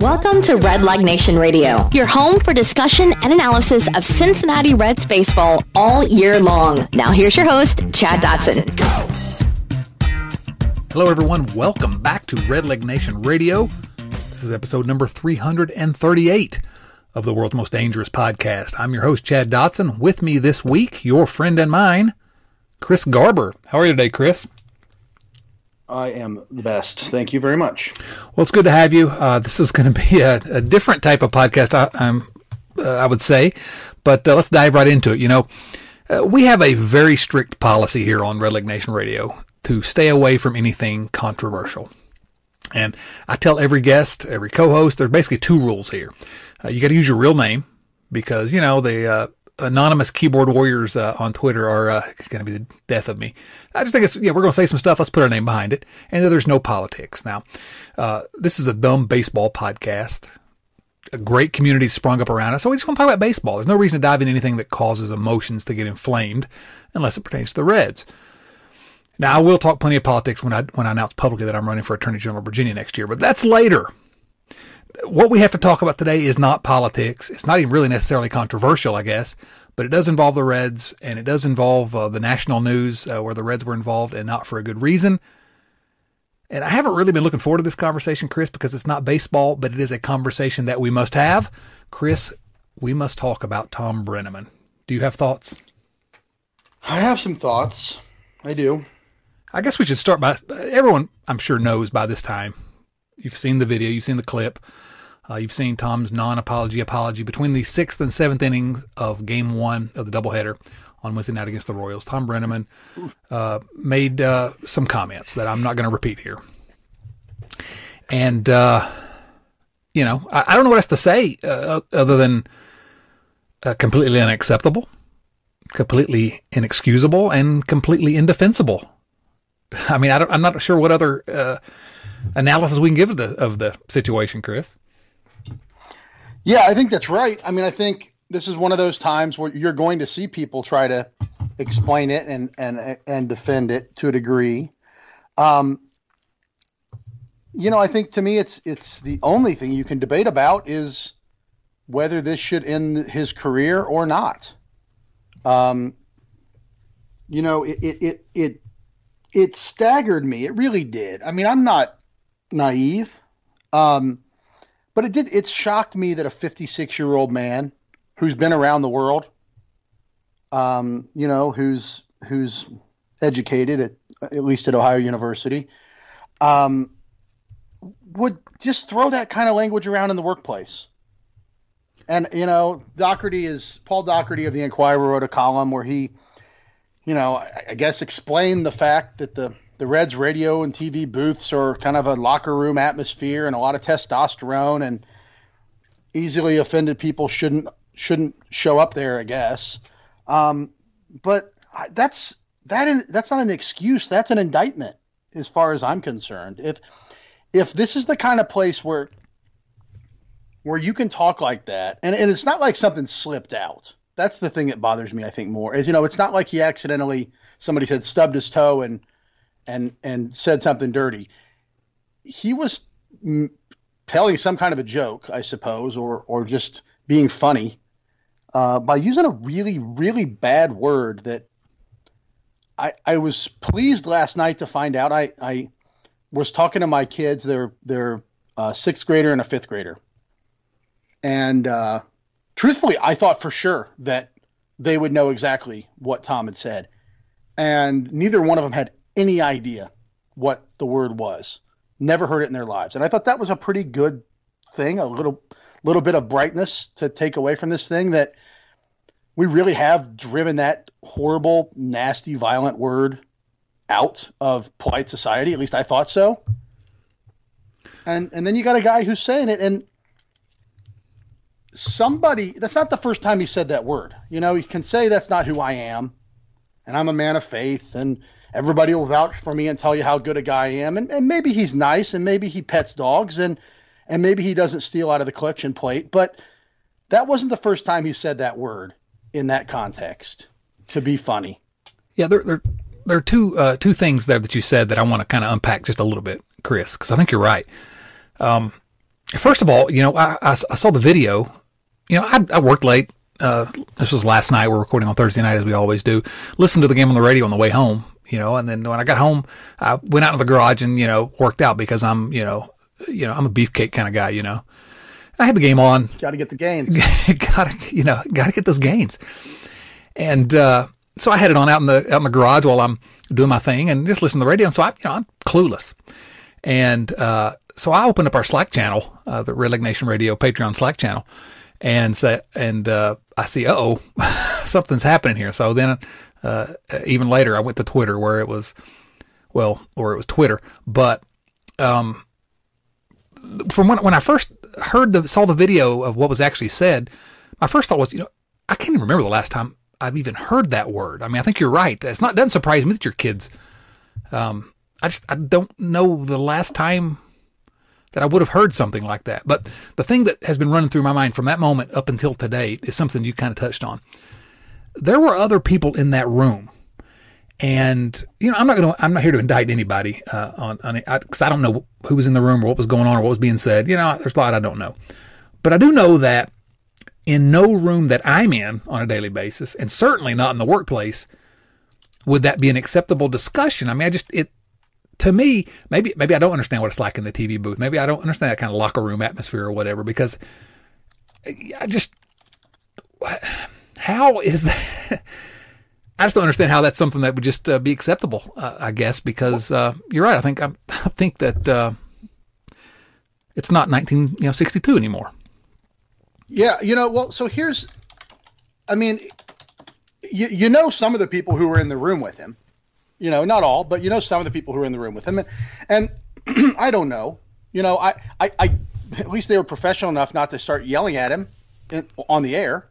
Welcome to Red Leg Nation Radio, your home for discussion and analysis of Cincinnati Reds baseball all year long. Now, here's your host, Chad Dotson. Hello, everyone. Welcome back to Red Leg Nation Radio. This is episode number 338 of the world's most dangerous podcast. I'm your host, Chad Dotson. With me this week, your friend and mine, Chris Garber. How are you today, Chris? I am the best. Thank you very much. Well, it's good to have you. Uh, this is going to be a, a, different type of podcast, I, uh, I would say, but uh, let's dive right into it. You know, uh, we have a very strict policy here on Red Leg Nation Radio to stay away from anything controversial. And I tell every guest, every co-host, there's basically two rules here. Uh, you got to use your real name because, you know, the uh, anonymous keyboard warriors uh, on Twitter are uh, going to be the death of me. I just think it's, yeah, we're going to say some stuff. Let's put our name behind it. And there's no politics. Now, uh, this is a dumb baseball podcast. A great community sprung up around us. So we just want to talk about baseball. There's no reason to dive into anything that causes emotions to get inflamed unless it pertains to the Reds. Now, I will talk plenty of politics when I, when I announce publicly that I'm running for Attorney General of Virginia next year, but that's later what we have to talk about today is not politics. It's not even really necessarily controversial, I guess, but it does involve the Reds and it does involve uh, the national news uh, where the Reds were involved and not for a good reason. And I haven't really been looking forward to this conversation, Chris, because it's not baseball, but it is a conversation that we must have. Chris, we must talk about Tom Brennaman. Do you have thoughts? I have some thoughts. I do. I guess we should start by everyone, I'm sure, knows by this time You've seen the video, you've seen the clip. Uh, you've seen Tom's non-apology apology between the sixth and seventh innings of Game One of the doubleheader on Wednesday night against the Royals. Tom Brennaman uh, made uh, some comments that I'm not going to repeat here, and uh, you know I, I, don't know what else to say uh, other than uh, completely unacceptable, completely inexcusable, and completely indefensible. I mean, I am not sure what other analysis we can give of the of the situation, Chris. Yeah, I think that's right. I mean, I think this is one of those times where you're going to see people try to explain it and and and defend it to a degree. Um, you know, I think to me, it's it's the only thing you can debate about is whether this should end his career or not. Um, you know, it it it it, it staggered me. It really did. I mean, I'm not naive. Um, but it did. It shocked me that a 56 year old man who's been around the world, um, you know, who's who's educated at at least at Ohio University, um, would just throw that kind of language around in the workplace. And you know, Daugherty is Paul Daugherty of the Inquirer wrote a column where he, you know, I, I guess explained the fact that the the Reds radio and TV booths are kind of a locker room atmosphere and a lot of testosterone and easily offended people shouldn't shouldn't show up there, I guess. Um, but that's that that's not an excuse. That's an indictment, as far as I'm concerned. If if this is the kind of place where where you can talk like that, and, and it's not like something slipped out. That's the thing that bothers me. I think more is you know it's not like he accidentally somebody said stubbed his toe and and and said something dirty. He was m- telling some kind of a joke, I suppose, or or just being funny uh, by using a really really bad word that I I was pleased last night to find out. I I was talking to my kids. They're they're a sixth grader and a fifth grader, and uh, truthfully, I thought for sure that they would know exactly what Tom had said, and neither one of them had any idea what the word was. Never heard it in their lives. And I thought that was a pretty good thing, a little little bit of brightness to take away from this thing that we really have driven that horrible, nasty, violent word out of polite society. At least I thought so. And and then you got a guy who's saying it and somebody that's not the first time he said that word. You know, he can say that's not who I am and I'm a man of faith and everybody will vouch for me and tell you how good a guy I am. And, and maybe he's nice and maybe he pets dogs and, and maybe he doesn't steal out of the collection plate. But that wasn't the first time he said that word in that context to be funny. Yeah, there, there, there are two, uh, two things there that you said that I want to kind of unpack just a little bit, Chris, because I think you're right. Um, first of all, you know, I, I, I saw the video. You know, I, I worked late. Uh, this was last night. We're recording on Thursday night as we always do. Listen to the game on the radio on the way home. You know, and then when I got home, I went out to the garage and you know worked out because I'm you know you know I'm a beefcake kind of guy. You know, I had the game on. Got to get the gains. got to you know got to get those gains. And uh, so I had it on out in the out in the garage while I'm doing my thing and just listening to the radio. And so I, you know, I'm clueless. And uh, so I opened up our Slack channel, uh, the Red Leg Nation Radio Patreon Slack channel, and say, and uh, I see, oh, something's happening here. So then, uh, even later, I went to Twitter where it was, well, or it was Twitter, but um, from when when I first heard the saw the video of what was actually said, my first thought was, you know, I can't even remember the last time I've even heard that word. I mean, I think you're right. It's not doesn't surprise me that your kids. Um, I just I don't know the last time that I would have heard something like that. But the thing that has been running through my mind from that moment up until today is something you kind of touched on. There were other people in that room, and you know I'm not to I'm not here to indict anybody uh, on on because I, I don't know who was in the room or what was going on or what was being said. You know, there's a lot I don't know, but I do know that in no room that I'm in on a daily basis, and certainly not in the workplace, would that be an acceptable discussion? I mean, I just it to me, maybe maybe I don't understand what it's like in the TV booth. Maybe I don't understand that kind of locker room atmosphere or whatever because I just how is that? I just don't understand how that's something that would just uh, be acceptable. Uh, I guess because uh, you're right. I think I, I think that uh, it's not 1962 anymore. Yeah, you know, well, so here's, I mean, you, you know, some of the people who were in the room with him, you know, not all, but you know, some of the people who were in the room with him. And, and I don't know, you know, I, I, I, at least they were professional enough not to start yelling at him in, on the air.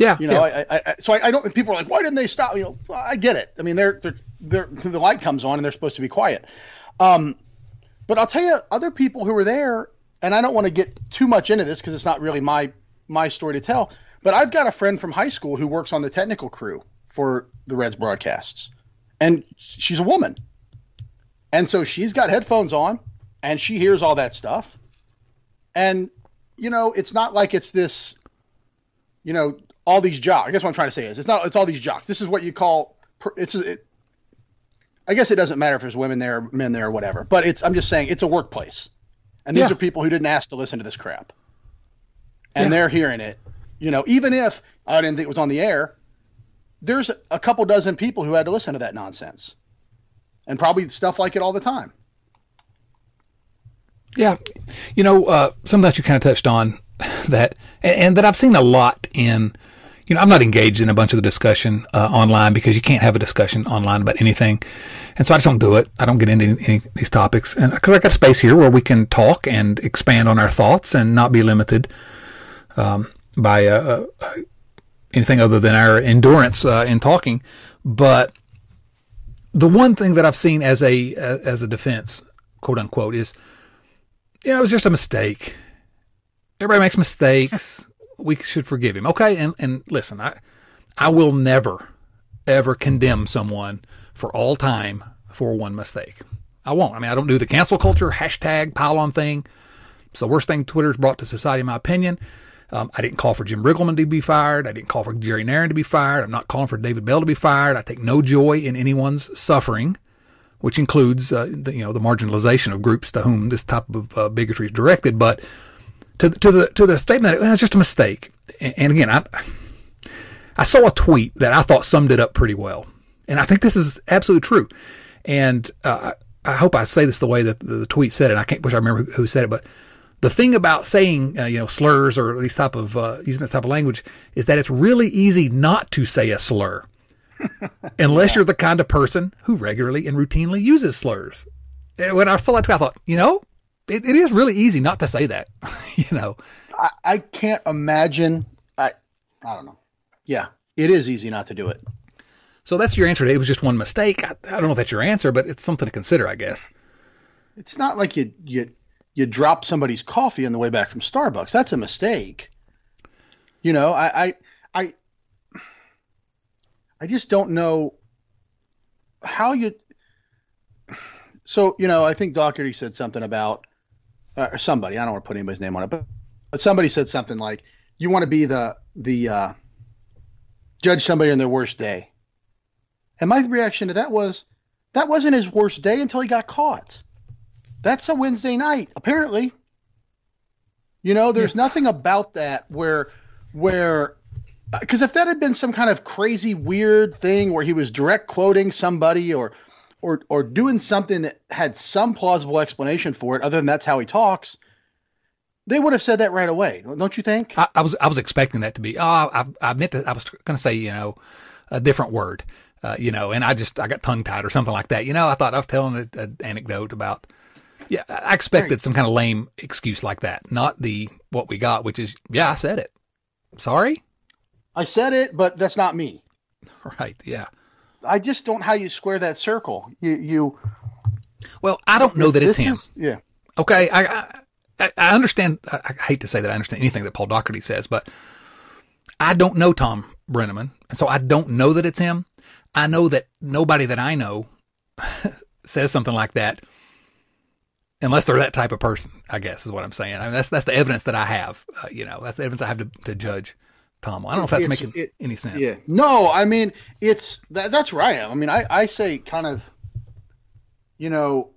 Yeah. You know, yeah. I, I, so I, I don't, people are like, why didn't they stop? You know, I get it. I mean, they're, they're, they're, the light comes on and they're supposed to be quiet. Um, but I'll tell you, other people who were there and I don't want to get too much into this because it's not really my my story to tell. But I've got a friend from high school who works on the technical crew for the Reds broadcasts, and she's a woman, and so she's got headphones on, and she hears all that stuff, and you know it's not like it's this, you know, all these jocks. I guess what I'm trying to say is it's not it's all these jocks. This is what you call it's. It, I guess it doesn't matter if there's women there, men there, or whatever. But it's I'm just saying it's a workplace and these yeah. are people who didn't ask to listen to this crap. And yeah. they're hearing it. You know, even if I didn't think it was on the air, there's a couple dozen people who had to listen to that nonsense. And probably stuff like it all the time. Yeah. You know, uh, some that you kind of touched on that, and, and that I've seen a lot in you know, I'm not engaged in a bunch of the discussion uh, online because you can't have a discussion online about anything. And so I just don't do it. I don't get into any, any these topics. And because I got space here where we can talk and expand on our thoughts and not be limited um, by uh, uh, anything other than our endurance uh, in talking. But the one thing that I've seen as a as a defense, quote unquote, is you know, it was just a mistake. Everybody makes mistakes we should forgive him. Okay, and and listen, I I will never ever condemn someone for all time for one mistake. I won't. I mean, I don't do the cancel culture hashtag pile on thing. It's the worst thing Twitter's brought to society, in my opinion. Um, I didn't call for Jim Riggleman to be fired. I didn't call for Jerry Narron to be fired. I'm not calling for David Bell to be fired. I take no joy in anyone's suffering, which includes, uh, the, you know, the marginalization of groups to whom this type of uh, bigotry is directed. But to the, to the to the statement that it was just a mistake. And, again, I I saw a tweet that I thought summed it up pretty well, and I think this is absolutely true. And uh, I, hope I say this the way that the, tweet said it. I can't wish I remember who, who said it, but the thing about saying uh, you know slurs or these type of uh, using this type of language is that it's really easy not to say a slur unless yeah. you're the kind of person who regularly and routinely uses slurs. And when I saw that tweet, I thought, you know, it, it is really easy not to say that, you know. I, I can't imagine. I I don't know. Yeah, it is easy not to do it. So that's your answer. It was just one mistake. I, I don't know if that's your answer, but it's something to consider, I guess. It's not like you you you drop somebody's coffee on the way back from Starbucks. That's a mistake. You know, I I I, I just don't know how you. So you know, I think Daugherty said something about uh, or somebody. I don't want to put anybody's name on it, but but somebody said something like, "You want to be the the uh, judge somebody on their worst day." And my reaction to that was, that wasn't his worst day until he got caught. That's a Wednesday night, apparently. You know, there's yeah. nothing about that where where because if that had been some kind of crazy weird thing where he was direct quoting somebody or or or doing something that had some plausible explanation for it other than that's how he talks they would have said that right away don't you think i, I was i was expecting that to be oh i, I meant to i was going to say you know a different word uh, you know and i just i got tongue tied or something like that you know i thought i was telling an anecdote about yeah i expected right. some kind of lame excuse like that not the what we got which is yeah i said it sorry I said it, but that's not me. Right. Yeah. I just don't how you square that circle. You you. Well, I don't know that it's him. Is, yeah. Okay. I, I I understand. I, I hate to say that I understand anything that Paul Daugherty says, but I don't know Tom Brennaman, and so I don't know that it's him. I know that nobody that I know says something like that unless they're that type of person. I guess is what I'm saying. I mean, that's that's the evidence that I have. Uh, you know, that's the evidence I have to, to judge Tom. I don't know if that's it's, making it, any sense. Yeah. No, I mean it's that, that's right. I mean, I, I say kind of, you know,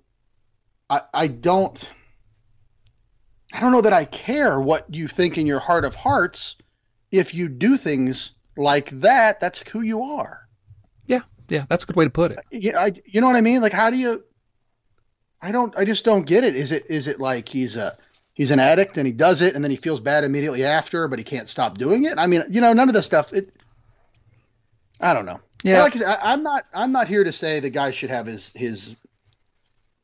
I I don't I don't know that I care what you think in your heart of hearts. If you do things like that, that's who you are. Yeah, yeah, that's a good way to put it. Yeah, I, you know what I mean? Like, how do you? I don't. I just don't get it. Is it? Is it like he's a he's an addict and he does it and then he feels bad immediately after, but he can't stop doing it. I mean, you know, none of this stuff. It, I don't know. Yeah, like I said, I, I'm not. I'm not here to say the guy should have his his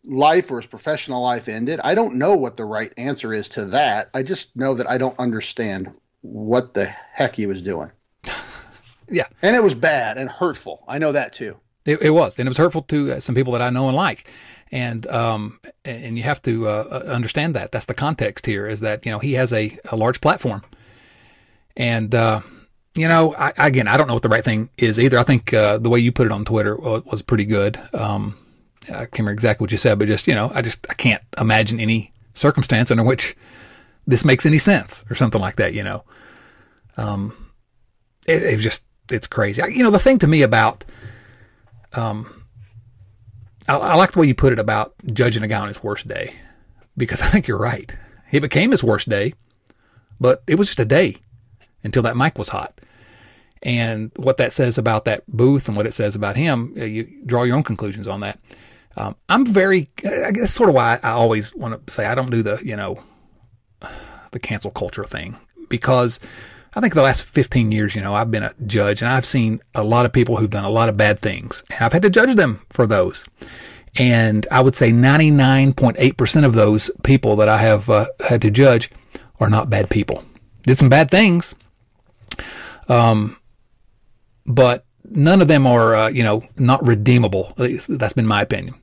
life or his professional life ended. I don't know what the right answer is to that. I just know that I don't understand what the heck he was doing. yeah, and it was bad and hurtful. I know that too. It, it was, and it was hurtful to uh, some people that I know and like and um, and you have to uh, uh, understand that that's the context here is that you know he has a, a large platform, and uh, you know I, again I don't know what the right thing is either. I think uh, the way you put it on Twitter was, pretty good. Um, I can't remember exactly what you said, but just you know I just I can't imagine any circumstance under which this makes any sense or something like that. You know, um, it, it's just it's crazy. I, you know the thing to me about um I, I like the way you put it about judging a guy on his worst day, because I think you're right. It became his worst day, but it was just a day until that mic was hot. And what that says about that booth and what it says about him, uh, you draw your own conclusions on that. Um, I'm very, I guess, sort of why I always want to say I don't do the, you know, the cancel culture thing because I think the last 15 years, you know, I've been a judge and I've seen a lot of people who've done a lot of bad things and I've had to judge them for those. And I would say 99.8% of those people that I have uh, had to judge are not bad people. Did some bad things. Um, but none of them are, uh, you know, not redeemable. That's been my opinion.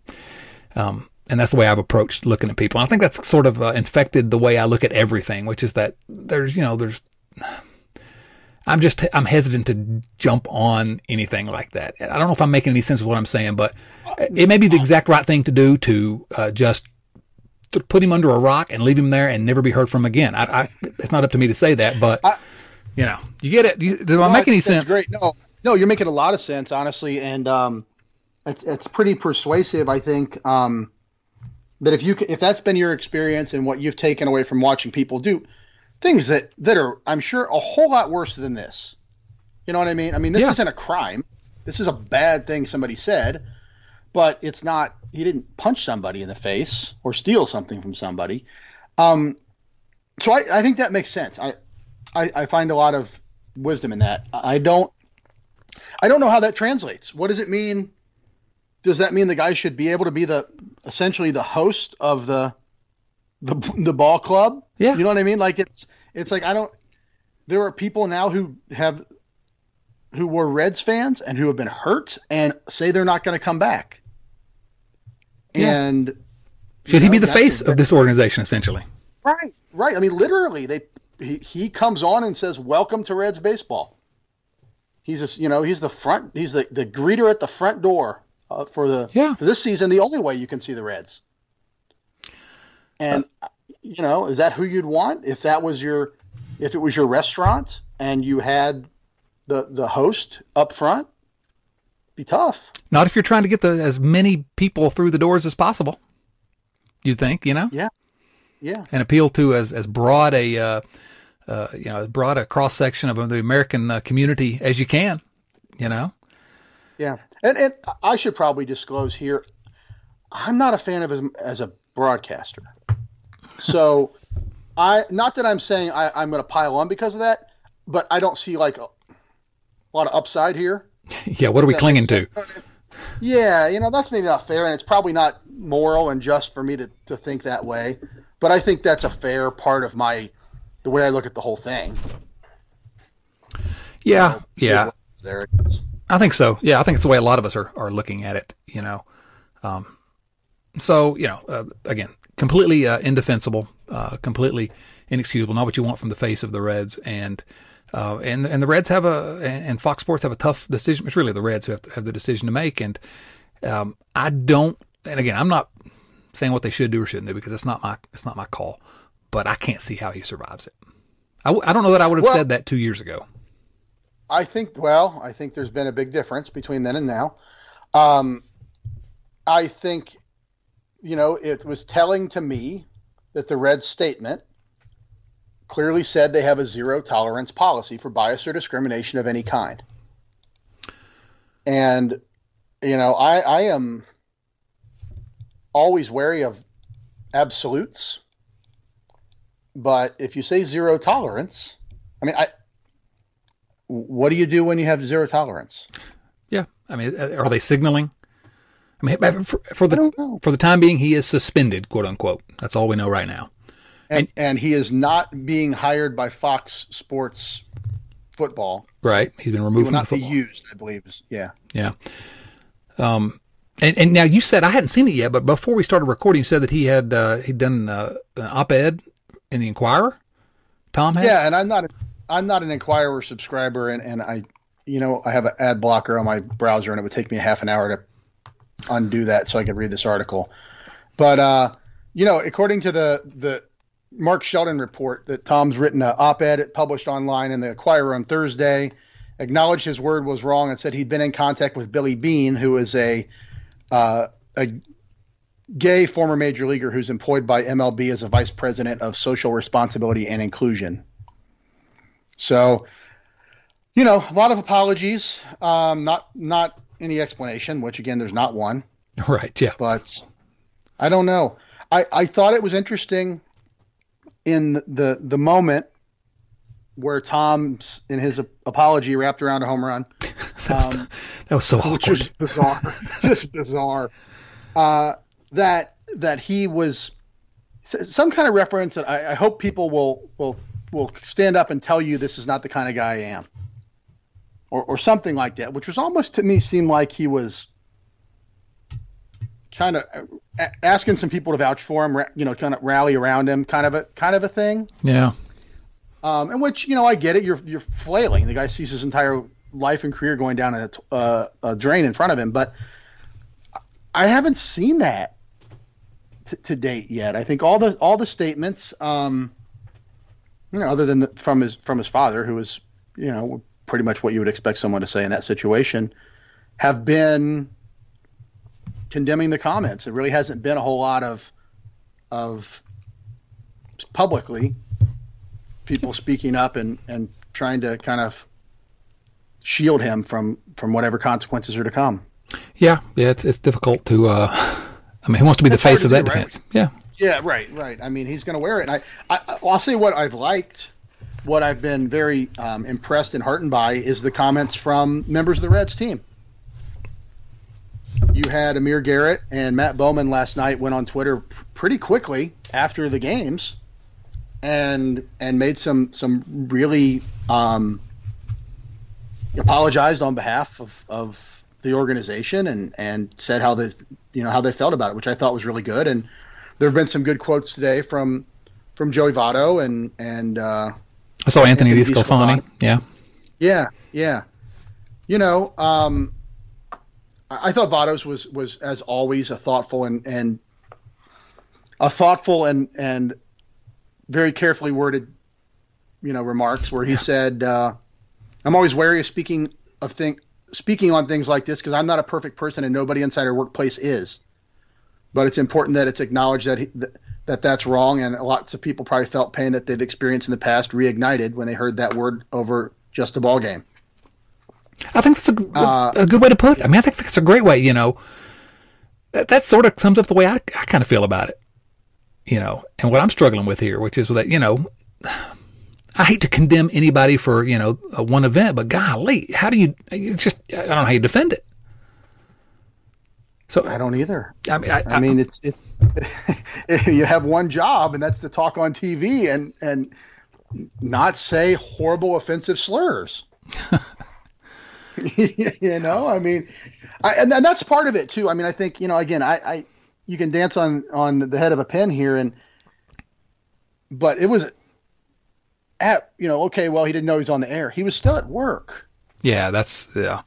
Um, and that's the way I've approached looking at people. And I think that's sort of uh, infected the way I look at everything, which is that there's, you know, there's I'm just I'm hesitant to jump on anything like that. I don't know if I'm making any sense of what I'm saying, but it may be the exact right thing to do to uh, just to put him under a rock and leave him there and never be heard from again. I, I it's not up to me to say that, but I, you know, you get it. You, do I make any sense? Great. No, no, you're making a lot of sense, honestly, and um, it's it's pretty persuasive. I think um, that if you if that's been your experience and what you've taken away from watching people do things that that are I'm sure a whole lot worse than this. You know what I mean? I mean, this yeah. isn't a crime. This is a bad thing somebody said, but it's not. He didn't punch somebody in the face or steal something from somebody. Um, so I, I think that makes sense. I, I, I find a lot of wisdom in that. I don't. I don't know how that translates. What does it mean? Does that mean the guy should be able to be the essentially the host of the the the ball club. Yeah, you know what I mean. Like it's it's like I don't. There are people now who have who were Reds fans and who have been hurt and say they're not going to come back. Yeah. And should he know, be the face of this organization essentially? Right, right. I mean, literally, they he, he comes on and says, "Welcome to Reds baseball." He's a, you know he's the front he's the, the greeter at the front door uh, for the yeah. for this season. The only way you can see the Reds. And you know, is that who you'd want if that was your if it was your restaurant and you had the the host up front? Be tough. Not if you're trying to get the, as many people through the doors as possible. You think, you know? Yeah. Yeah. And appeal to as as broad a uh, uh, you know as broad a cross section of the American uh, community as you can. You know. Yeah, and and I should probably disclose here, I'm not a fan of him as a broadcaster. So, I not that I'm saying I, I'm going to pile on because of that, but I don't see like a, a lot of upside here. yeah, what are we clinging to? Yeah, you know that's maybe not fair, and it's probably not moral and just for me to to think that way. But I think that's a fair part of my the way I look at the whole thing. Yeah, So, yeah. There it is. I think so. Yeah, I think it's the way a lot of us are, are looking at it, you know. Um, so, you know, uh, again, completely uh, indefensible, uh, completely inexcusable, not what you want from the face of the Reds. And, uh, and, and the Reds have a, and Fox Sports have a tough decision. It's really the Reds who have, to have the decision to make. And, um, I don't, and again, I'm not saying what they should do or shouldn't do because it's not my, it's not my call, but I can't see how he survives it. I, w- I don't know that I would have Well- said that two years ago. I think, well, I think there's been a big difference between then and now. Um, I think, you know, it was telling to me that the Reds statement clearly said they have a zero tolerance policy for bias or discrimination of any kind. And, you know, I, I am always wary of absolutes. But if you say zero tolerance, I mean, I, what do you do when you have zero tolerance? Yeah, I mean, are they signaling? I mean, for, for the for the time being, he is suspended, quote unquote. That's all we know right now. And, and he is not being hired by Fox Sports Football. Right? He's been He removed will from the not be used, I believe. is- Yeah. Yeah. Um, and and now you said I hadn't seen it yet, but before we started recording, you said that he had uh, he'd done uh, an op-ed in the Inquirer. Tom had. Yeah, and I'm not I'm not an Inquirer subscriber, and, and I, you know, I have an ad blocker on my browser, and it would take me a half an hour to undo that so I could read this article. But uh, you know, according to the the Mark Sheldon report that Tom's written an op-ed published online in the Inquirer on Thursday, acknowledged his word was wrong and said he'd been in contact with Billy Bean, who is a uh, a gay former major leaguer who's employed by MLB as a vice president of social responsibility and inclusion. So, you know, a lot of apologies, um, not not any explanation, which again, there's not one. Right. Yeah. But I don't know. I, I thought it was interesting in the the moment where Tom's in his apology wrapped around a home run, That was, Um, that was so awkward. was bizarre, just bizarre. Uh, that that he was some kind of reference that I, I hope people will will will stand up and tell you this is not the kind of guy I am, or or something like that, which was almost to me seemed like he was kind of asking some people to vouch for him, you know, kind of rally around him, kind of a kind of a thing. Yeah. Um, in which you know I get it. You're you're flailing. The guy sees his entire life and career going down a, uh, a drain in front of him. But I haven't seen that t- to date yet. I think all the all the statements, um, you know, other than the, from his from his father, who was you know pretty much what you would expect someone to say in that situation, have been condemning the comments. It really hasn't been a whole lot of of publicly people speaking up and, and trying to kind of shield him from, from whatever consequences are to come. Yeah. Yeah. It's it's difficult to. Uh, I mean, he wants to be That's the face of that do, right? defense. Yeah. Yeah, right, right. I mean, he's going to wear it. And I, I, I'll say what I've liked, what I've been very um, impressed and heartened by is the comments from members of the Reds team. You had Amir Garrett and Matt Bowman last night went on Twitter pretty quickly after the games, and and made some some really um, apologized on behalf of, of the organization and and said how they you know how they felt about it, which I thought was really good. And there have been some good quotes today from from Joey Votto and and uh, I saw Anthony, Anthony DeSclafani. Yeah. yeah, yeah. You know, um, I, I thought Votto's was was as always a thoughtful and and a thoughtful and and very carefully worded, you know, remarks where he yeah. said, uh, "I'm always wary of speaking of thing speaking on things like this because I'm not a perfect person and nobody inside our workplace is. But it's important that it's acknowledged that he, that that's wrong, and lots of people probably felt pain that they've experienced in the past reignited when they heard that word over just a ball game. I think that's a, uh, a good way to put it. I mean, I think that's a great way. You know, that, that sort of sums up the way I, I kind of feel about it. You know, and what I'm struggling with here, which is that you know, I hate to condemn anybody for you know one event, but golly, how do you? It's just I don't know how you defend it. So I don't either. I mean, I, I mean, it's it's you have one job, and that's to talk on TV and and not say horrible, offensive slurs. you know, I mean, I, and, and that's part of it too. I mean, I think you know, again, I, I you can dance on on the head of a pin here, and but it was at you know, okay, well, he didn't know he was on the air. He was still at work. Yeah, that's yeah.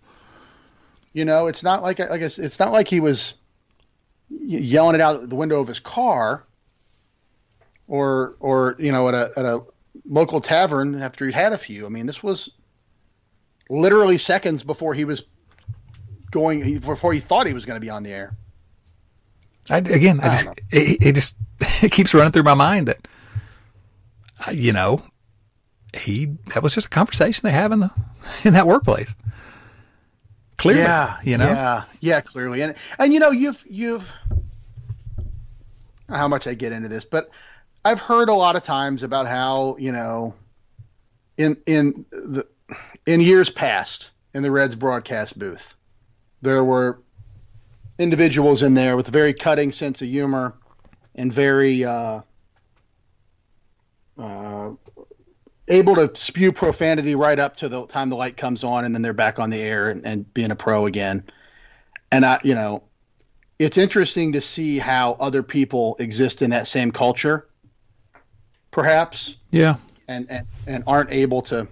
You know, it's not like I guess it's not like he was yelling it out the window of his car, or or you know at a at a local tavern after he'd had a few. I mean, this was literally seconds before he was going before he thought he was going to be on the air. I, again, I, I just it, it, just it keeps running through my mind that uh, you know he that was just a conversation they have in the in that workplace. Clearly, yeah, you know, yeah, yeah, clearly, and and you know, you've you've how much I get into this, but I've heard a lot of times about how you know, in in the in years past in the Reds broadcast booth, there were individuals in there with a very cutting sense of humor and very uh, uh, able to spew profanity right up to the time the light comes on, and then they're back on the air and, and being a pro again. And I, you know, it's interesting to see how other people exist in that same culture, perhaps. Yeah. And and, and aren't able to.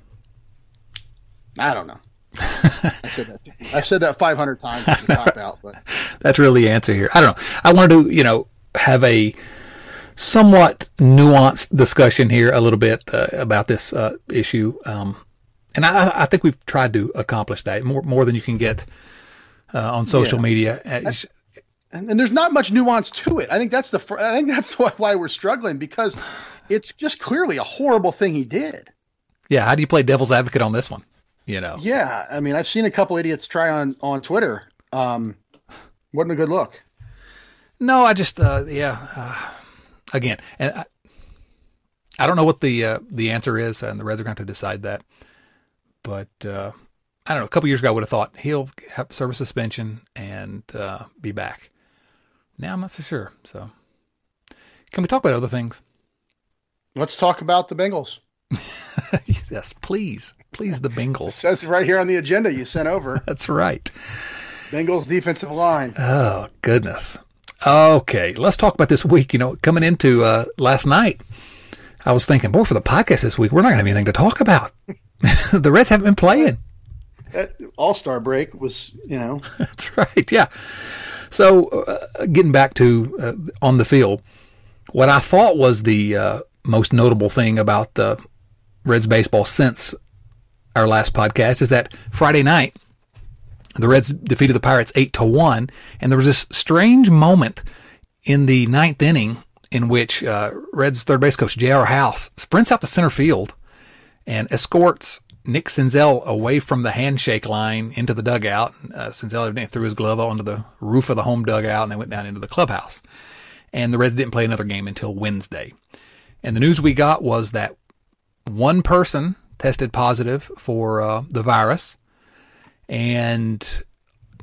I don't know. I've, said that, I've said that 500 times out, but that's really the answer here. I don't know. I wanted to, you know, have a somewhat nuanced discussion here a little bit uh, about this uh, issue. Um, and I, I, think we've tried to accomplish that more more than you can get uh, on social yeah. media. And, and, there's not much nuance to it. I think that's the I think that's why we're struggling because it's just clearly a horrible thing he did. Yeah, how do you play devil's advocate on this one? You know. Yeah, I mean, I've seen a couple idiots try on on Twitter. Um, wasn't a good look. No, I just uh, yeah uh, again, and I, I don't know what the uh, the answer is, and the Reds are going to, decide that. But uh, I don't know. A couple years ago, I would have thought he'll have serve a suspension and uh, be back. Now I'm not so sure. So, can we talk about other things? Let's talk about the Bengals. yes, please, please, the Bengals. It says right here on the agenda you sent over. That's right. Bengals defensive line. Oh goodness. Okay, let's talk about this week. You know, coming into uh, last night, I was thinking, boy, for the podcast this week, we're not going to have anything to talk about. the Reds haven't been playing. That All Star break was, you know. That's right. Yeah. So, uh, getting back to uh, on the field, what I thought was the uh, most notable thing about the Reds baseball since our last podcast is that Friday night the Reds defeated the Pirates eight to one, and there was this strange moment in the ninth inning in which uh, Reds third base coach J.R. House sprints out to center field and escorts Nick Senzel away from the handshake line into the dugout. Uh, Senzel threw his glove onto the roof of the home dugout and they went down into the clubhouse. And the Reds didn't play another game until Wednesday. And the news we got was that one person tested positive for uh, the virus and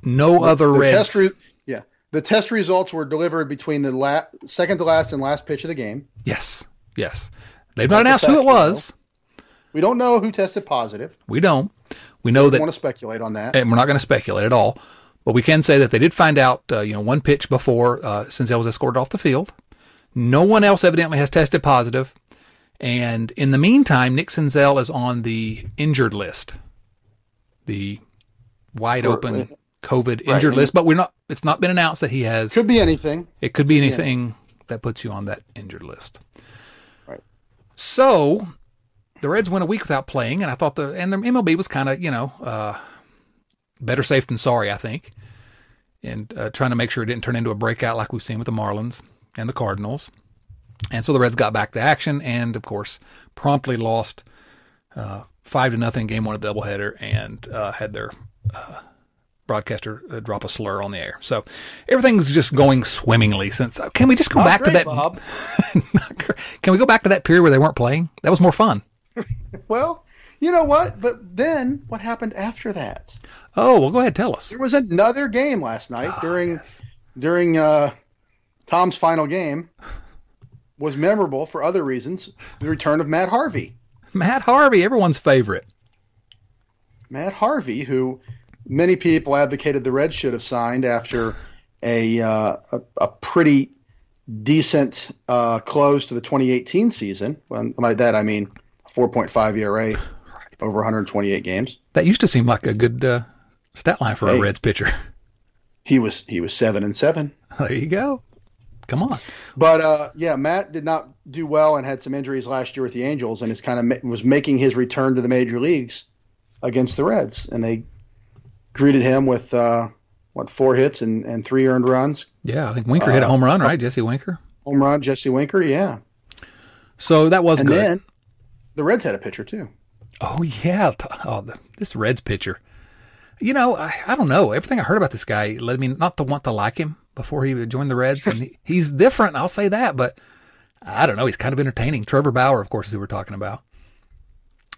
no the, other the Reds. Test re- yeah, the test results were delivered between the la- second to last and last pitch of the game. Yes, yes. They've not announced who it was. We don't know who tested positive. We don't. We know that. Want to speculate on that? And we're not going to speculate at all. But we can say that they did find out, uh, you know, one pitch before uh, Senzel was escorted off the field. No one else evidently has tested positive. And in the meantime, Nick Senzel is on the injured list, the wide open COVID injured list. But we're not. It's not been announced that he has. Could be anything. It could be anything yeah. that puts you on that injured list. Right. So the Reds went a week without playing, and I thought the and the MLB was kind of you know uh, better safe than sorry, I think, and uh, trying to make sure it didn't turn into a breakout like we've seen with the Marlins and the Cardinals. And so the Reds got back to action, and of course, promptly lost uh, five to nothing game one of the doubleheader, and uh, had their uh, broadcaster uh, drop a slur on the air. So everything's just going swimmingly. Since can we just go Not back great, to that? Bob. can we go back to that period where they weren't playing? That was more fun. Well, you know what? But then what happened after that? Oh, well, go ahead, tell us. There was another game last night Ah, during yes. during uh, Tom's final game. Was memorable for other reasons. The return of Matt Harvey. Matt Harvey, everyone's favorite. Matt Harvey, who many people advocated the Reds should have signed after a uh, a, a pretty decent uh, close to the 2018 season. Well, by that I mean 4.5 ERA over 128 games. That used to seem like a good uh, stat line for a Reds pitcher. He was he was seven and seven. there you go. Come on. But uh, yeah, Matt did not do well and had some injuries last year with the Angels, and is kind of ma- was making his return to the major leagues against the Reds, and they greeted him with uh, what four hits and, and three earned runs. Yeah, I think Winker hit a home run, right? Jesse Winker. Home run, Jesse Winker, yeah. So that was And good. then the Reds had a pitcher too. Oh yeah, oh, this Reds pitcher. You know, I, I don't know. Everything I heard about this guy led me not to want to like him before he joined the Reds, and he, he's different. I'll say that, but I don't know. He's kind of entertaining. Trevor Bauer, of course, is who we're talking about.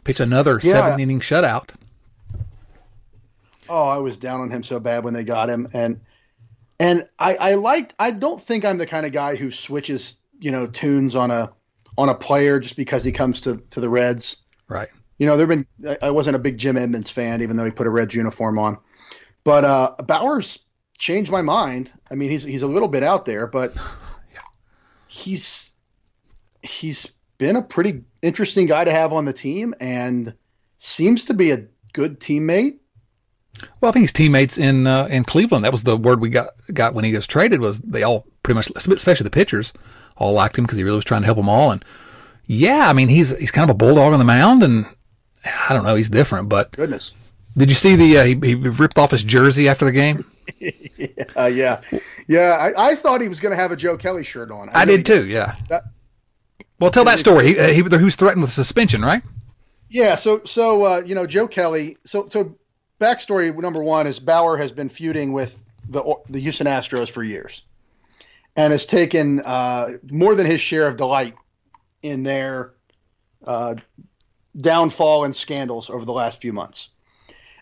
Pitched another Yeah. seven inning shutout. Oh, I was down on him so bad when they got him, and and I I liked. I don't think I'm the kind of guy who switches you know tunes on a on a player just because he comes to to the Reds. Right. You know, there've been I- wasn't a big Jim Edmonds fan, even though he put a Reds uniform on. But uh, Bauer's changed my mind. I mean, he's he's a little bit out there, but he's he's been a pretty interesting guy to have on the team, and seems to be a good teammate. Well, I think his teammates in uh, in Cleveland. That was the word we got got when he was traded. Was they all pretty much, especially the pitchers, all liked him because he really was trying to help them all. And yeah, I mean, he's he's kind of a bulldog on the mound, and I don't know, he's different. But Goodness. did you see the uh, he, he ripped off his jersey after the game? Uh, yeah, yeah. I, I thought he was going to have a Joe Kelly shirt on. I, really did too. Yeah. That- well, tell that story. He, uh, he he was threatened with suspension, right? Yeah, so so uh, you know Joe Kelly. So so backstory number one is Bauer has been feuding with the the Houston Astros for years, and has taken uh, more than his share of delight in their uh, downfall and scandals over the last few months.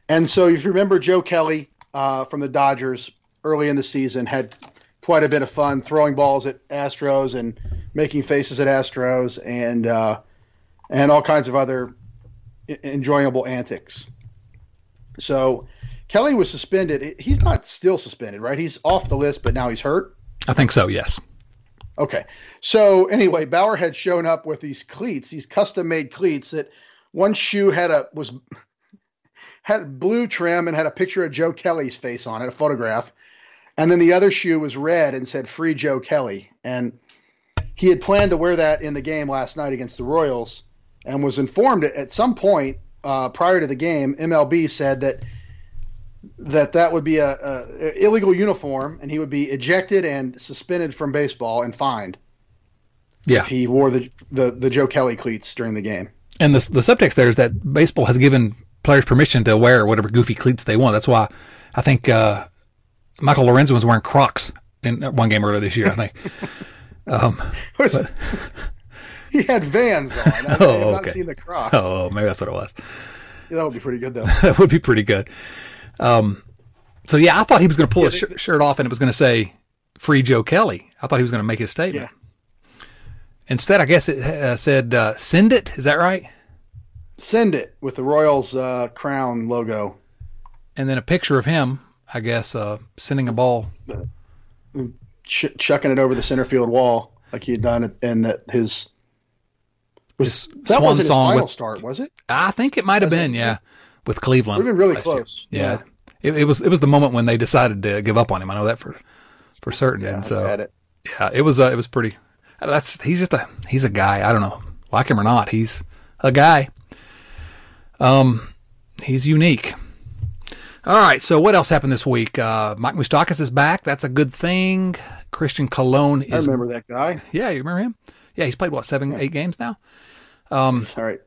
And so, if you remember, Joe Kelly uh, from the Dodgers early in the season had quite a bit of fun throwing balls at Astros and making faces at Astros and uh, and all kinds of other enjoyable antics. So Kelly was suspended. He's not still suspended, right? He's off the list, but now he's hurt. I think so. Yes. Okay. So anyway, Bauer had shown up with these cleats, these custom made cleats that one shoe had a was had blue trim and had a picture of Joe Kelly's face on it, a photograph. And then the other shoe was red and said free Joe Kelly. And he had planned to wear that in the game last night against the Royals and was informed at- some point uh, prior to the game, MLB said that that that would be a, a illegal uniform and he would be ejected and suspended from baseball and fined Yeah. if he wore the, the the Joe Kelly cleats during the game. And the the subtext there is that baseball has given players permission to wear whatever goofy cleats they want. That's why I think uh, Michael Lorenzen was wearing Crocs in one game earlier this year. I think. he had Vans on. I, I have Oh, not okay. seen the Crocs. oh, maybe that's what it was. That would be pretty good though. that would be pretty good. Um, so yeah, I thought he was going to pull Yeah, his they- shir- shirt off and it was going to say "Free Joe Kelly." I thought he was going to make his statement. Yeah. Instead, I guess it uh, said uh, "Send it." Is that right? Send it with the Royals uh, crown logo. And then a picture of him, I guess, uh, sending a ball. Ch- chucking it over the center field wall like he had done and that his was His that wasn't his final with- start, was it? I think it might have been, it? yeah, with Cleveland. Would've been really last year. close. Yeah, Yeah. It, it was. It was the moment when they decided to give up on him. I know that for for certain. Yeah, and so it. yeah, it was. Uh, it was pretty. That's he's just a he's a guy. I don't know. like him or not, he's a guy. Um, he's unique. All right, so what else happened this week? Uh, Mike Moustakas is back. That's a good thing. Christian Colón is. I remember that guy. Yeah, you remember him? Yeah, he's played what seven, eight games now. All right.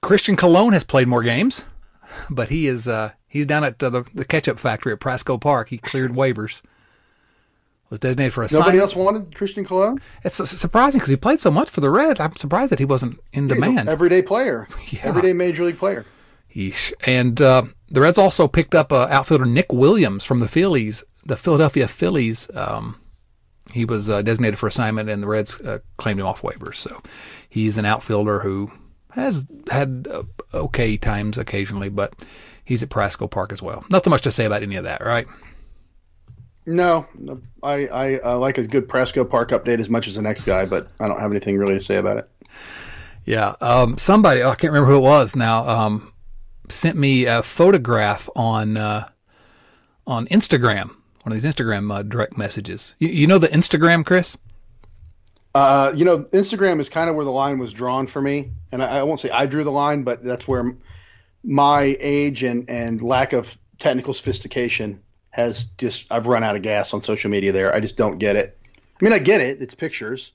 Christian Colón has played more games, but he is uh, he's down at uh, the the ketchup factory at Prasco Park. He cleared waivers. Was designated for a Nobody sign- else wanted Christian Colón. It's su- surprising because he played so much for the Reds. I'm surprised that he wasn't in He's an demand. everyday player. Yeah. Everyday major league player. Yeesh. And uh, the Reds also picked up uh, outfielder Nick Williams from the Phillies, the Philadelphia Phillies. Um, he was uh, designated for assignment, and the Reds uh, claimed him off waivers. So he's an outfielder who has had uh, okay times occasionally, but he's at Prasco Park as well. Nothing much to say about any of that, right? No, I, I uh, like a good Prasco Park update as much as the next guy, but I don't have anything really to say about it. Yeah. Um, somebody, I can't remember who it was now, um, sent me a photograph on uh, on Instagram, one of these Instagram uh, direct messages. You, you know the Instagram, Chris? Uh, you know, Instagram is kind of where the line was drawn for me, and I, I won't say I drew the line, but that's where my age and and lack of technical sophistication has just I've run out of gas on social media. There, I just don't get it. I mean, I get it; it's pictures,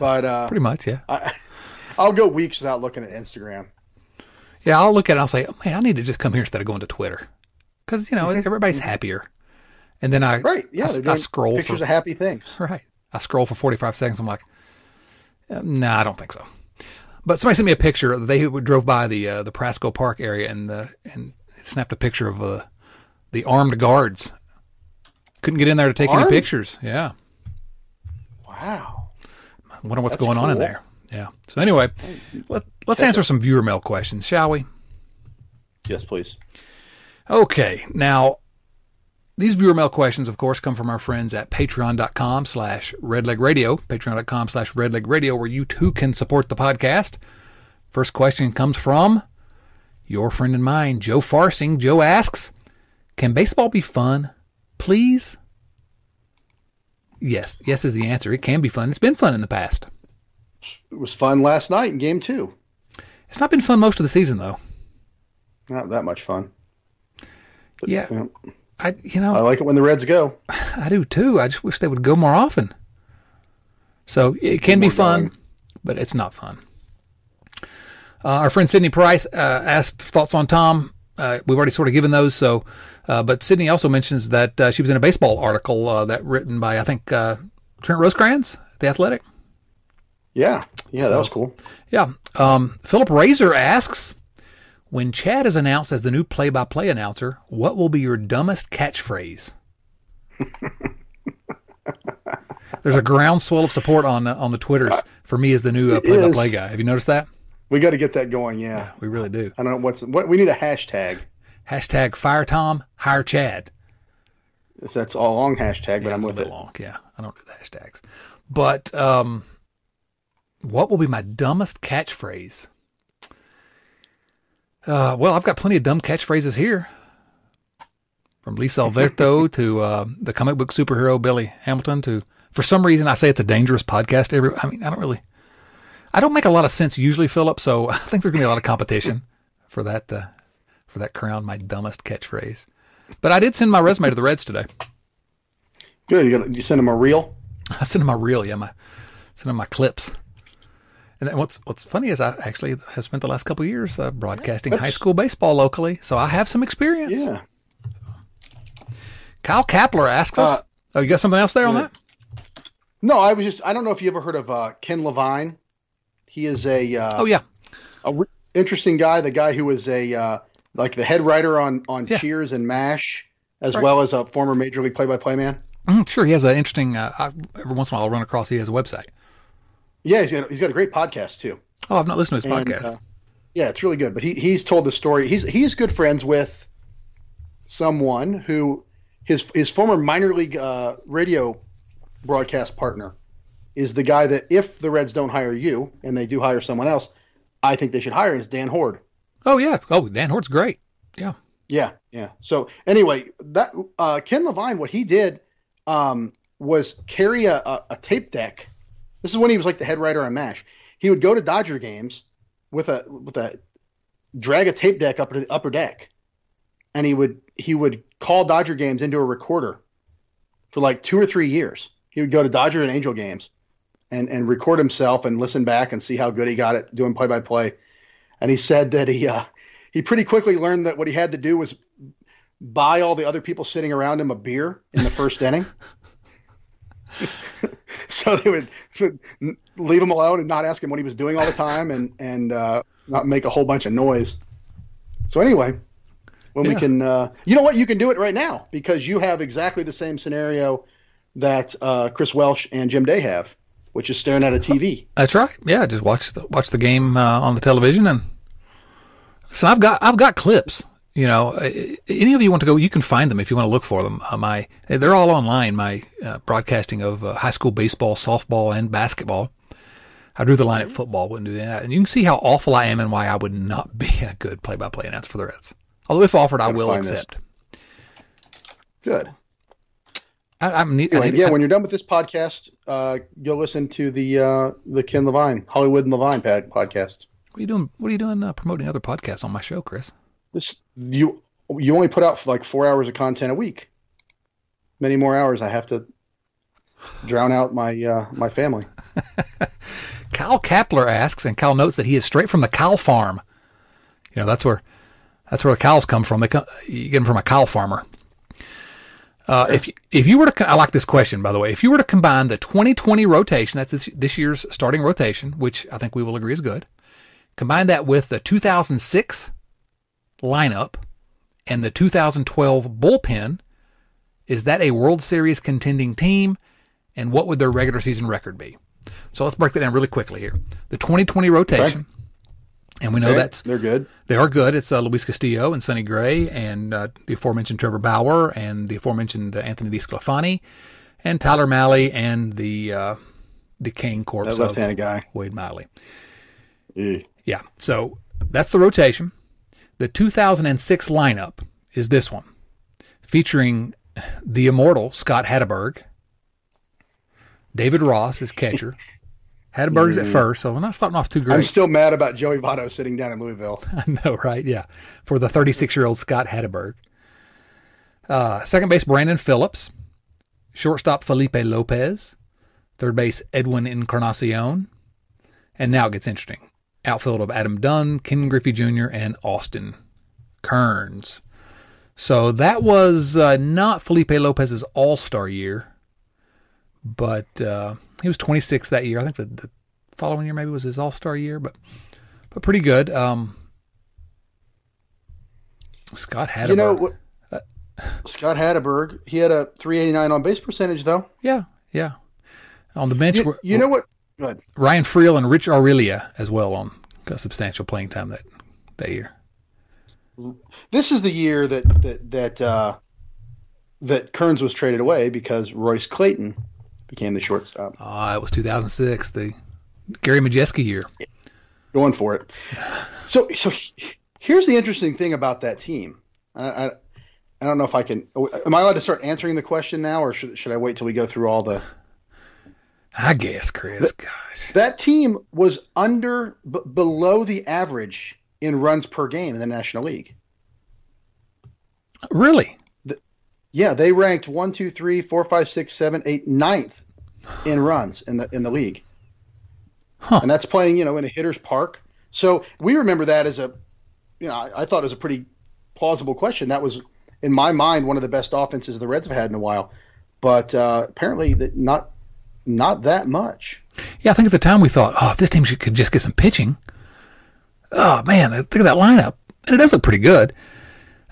but uh, Pretty much, yeah. I, I'll go weeks without looking at Instagram. Yeah, I'll look at it and I'll say, oh, man, I need to just come here instead of going to Twitter. Because, you know, everybody's happier. And then I. Right? Yeah, I, they're I doing scroll pictures for, of happy things. Right. I scroll for 45 seconds. I'm like, no, nah, I don't think so. But somebody sent me a picture. They drove by the uh, the Prasco Park area and uh, and snapped a picture of uh, the armed guards. Couldn't get in there to take any pictures. Yeah. Wow. I wonder what's That's going on in there. Yeah. So anyway, let, let's answer some viewer mail questions, shall we? Yes, please. Okay, now these viewer mail questions, of course, come from our friends at patreon.com slash redlegradio, patreon.com slash redlegradio, where you too can support the podcast. First question comes from your friend and mine, Joe Farsing. Joe asks, can baseball be fun? Please? Yes, yes is the answer. It can be fun. It's been fun in the past. It was fun last night in Game Two. It's not been fun most of the season, though. Not that much fun. Yeah, Yeah. I you know I like it when the Reds go. I do too. I just wish they would go more often. So it can be fun, going. but it's not fun. Uh, our friend Sydney Price uh, asked thoughts on Tom. Uh, we've already sort of given those. So, uh, but Sydney also mentions that uh, she was in a baseball article uh, that written by I think uh, Trent Rosecrans, the Athletic. Yeah, yeah, that was cool. Yeah. Um, Philip Razor asks, when Chad is announced as the new play-by-play announcer, what will be your dumbest catchphrase? There's a groundswell of support on uh, on the Twitters for me as the new uh, play-by-play guy. Have you noticed that? We got to get that going. Yeah, We really do. I don't know what's what we need a hashtag. Hashtag fire Tom, hire Chad. That's a long hashtag, but Yeah, I'm with it. long. Yeah, I don't do the hashtags. But um, what will be my dumbest catchphrase? Uh, well, I've got plenty of dumb catchphrases here. From Lisa Alberto to uh, the comic book superhero Billy Hamilton to, for some reason, I say it's a dangerous podcast. Every, I mean, I don't really, I don't make a lot of sense usually, Philip. So I think there's gonna be a lot of competition for that, uh, for that crown, my dumbest catchphrase. But I did send my resume to the Reds today. Good. You, got, you send them a reel. I send them a reel, yeah, my send them my clips. And what's what's funny is I actually have spent the last couple of years uh, broadcasting high school baseball locally, so I have some experience. Yeah. Kyle Kapler asks us. Uh, oh, you got something else there on that? No, I was just. I don't know if you ever heard of uh, Ken Levine. He is a uh, Oh yeah, a re- interesting guy. The guy who was a uh, like the head writer on on Yeah. Cheers and Mash, as Right. well as a former major league play by play man. Mm, sure. He has an interesting. Uh, I, every once in a while, I'll run across. He has a website. Yeah, he's got he's got a great podcast too. Oh, I've not listened to his And, podcast. uh, yeah, it's really good. But he he's told the story. He's he's good friends with someone who his his former minor league uh, radio broadcast partner is the guy that if the Reds don't hire you and they do hire someone else, I think they should hire. Is Dan Hoard. oh yeah. Oh, Dan Hoard's great. Yeah. Yeah, yeah. So anyway, that uh, Ken Levine, what he did um, was carry a, a, a tape deck. This is when he was like the head writer on MASH. he would go to Dodger games with a with a drag a tape deck up to the upper deck, and he would he would call Dodger games into a recorder for like two or three years. He would go to Dodger and Angel games and and record himself and listen back and see how good he got at doing play by play. And he said that he uh, he pretty quickly learned that what he had to do was buy all the other people sitting around him a beer in the first inning. so they would leave him alone and not ask him what he was doing all the time and and uh, not make a whole bunch of noise. So anyway, when yeah. we can, uh, you know what, you can do it right now because you have exactly the same scenario that uh, Chris Welsh and Jim Day have, which is staring at a TV. That's right. Yeah, just watch the watch the game uh, on the television and. So I've got I've got clips you know, uh, any of you want to go, you can find them if you want to look for them. Uh, my, they're all online. My uh, broadcasting of uh, high school baseball, softball, and basketball. I drew the line at football, wouldn't do that. And you can see how awful I am and why I would not be a good play-by-play announcer for the Reds. Although if offered, I will accept. This. Good. I, am anyway, yeah. I, when you're done with this podcast, uh, go listen to the uh, the Ken Levine Hollywood and Levine podcast. What are you doing? What are you doing uh, promoting other podcasts on my show, Chris? This you you only put out like four hours of content a week. Many more hours I have to drown out my uh, my family. Kyle Kapler asks, and Kyle notes that he is straight from the cow farm. You know that's where that's where the cows come from. They come, you get them from a cow farmer. Uh, if if you were to, I like this question by the way. If you were to combine the 2020 rotation, that's this, this year's starting rotation, which I think we will agree is good, combine that with the 2006 lineup and the 2012 bullpen, is that a World Series contending team? And what would their regular season record be? So let's break that down really quickly here. The 2020 rotation, okay. and we know okay. that's they're good. They are good. It's uh, Luis Castillo and Sonny Gray, and uh, the aforementioned Trevor Bauer, and the aforementioned uh, Anthony DeSclafani, and Tyler Mahle, and the uh, decaying corpse that left-handed guy Wade Miley. Yeah. So that's the rotation. The 2006 lineup is this one, featuring the immortal Scott Hatteberg, David Ross is catcher. Hatteberg's at mm. first, so we're not starting off too great. I'm still mad about Joey Votto sitting down in Louisville. I know, right? Yeah, for the 36 year old Scott Hatteberg. Uh, second base Brandon Phillips, shortstop Felipe Lopez, third base Edwin Encarnacion, and now it gets interesting outfield of Adam Dunn, Ken Griffey Jr., and Austin Kearns. So that was uh, not Felipe Lopez's All Star year, but uh, he was 26 that year. I think the, the following year maybe was his All Star year, but but pretty good. Um, Scott Hatteberg. You know, uh, Scott Hatteberg. He had a 389 on base percentage, though. Yeah, yeah. On the bench, you, you know what? Good. Ryan Freel and Rich Aurilia as well on got substantial playing time that that year. This is the year that that that uh, that Kearns was traded away because Royce Clayton became the shortstop. Ah, uh, it was 2006, the Gary Majewski year. Going for it. So so here's the interesting thing about that team. I, I, I don't know if I can. Am I allowed to start answering the question now, or should should I wait till we go through all the I guess, Chris. The, Gosh, that team was under b- below the average in runs per game in the National League. Really? The, yeah, they ranked one, two, three, four, five, six, seven, eight, ninth in runs in the in the league. Huh. And that's playing, you know, in a hitter's park. So we remember that as a, you know, I, I thought it was a pretty plausible question. That was, in my mind, one of the best offenses the Reds have had in a while. But uh, apparently, not not that much. Yeah, I think at the time we thought, oh, if this team could just get some pitching, oh man, look at that lineup, and it does look pretty good.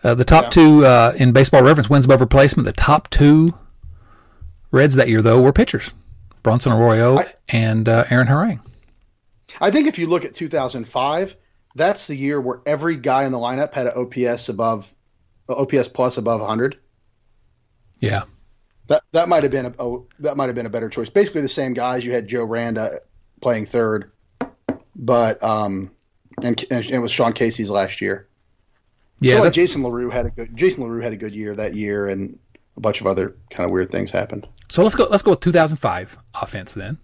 Uh, the top yeah. two uh, in Baseball Reference wins above replacement. The top two Reds that year, though, were pitchers: Bronson Arroyo I, and uh, Aaron Harang. I think if you look at 2005, that's the year where every guy in the lineup had an OPS above, OPS plus above 100. Yeah, that that might have been a oh, that might have been a better choice. Basically, the same guys. You had Joe Randa playing third, but um, and, and it was Sean Casey's last year. Yeah, like Jason LaRue had a good Jason LaRue had a good year that year, and a bunch of other kind of weird things happened. So let's go. Let's go with 2005 offense then.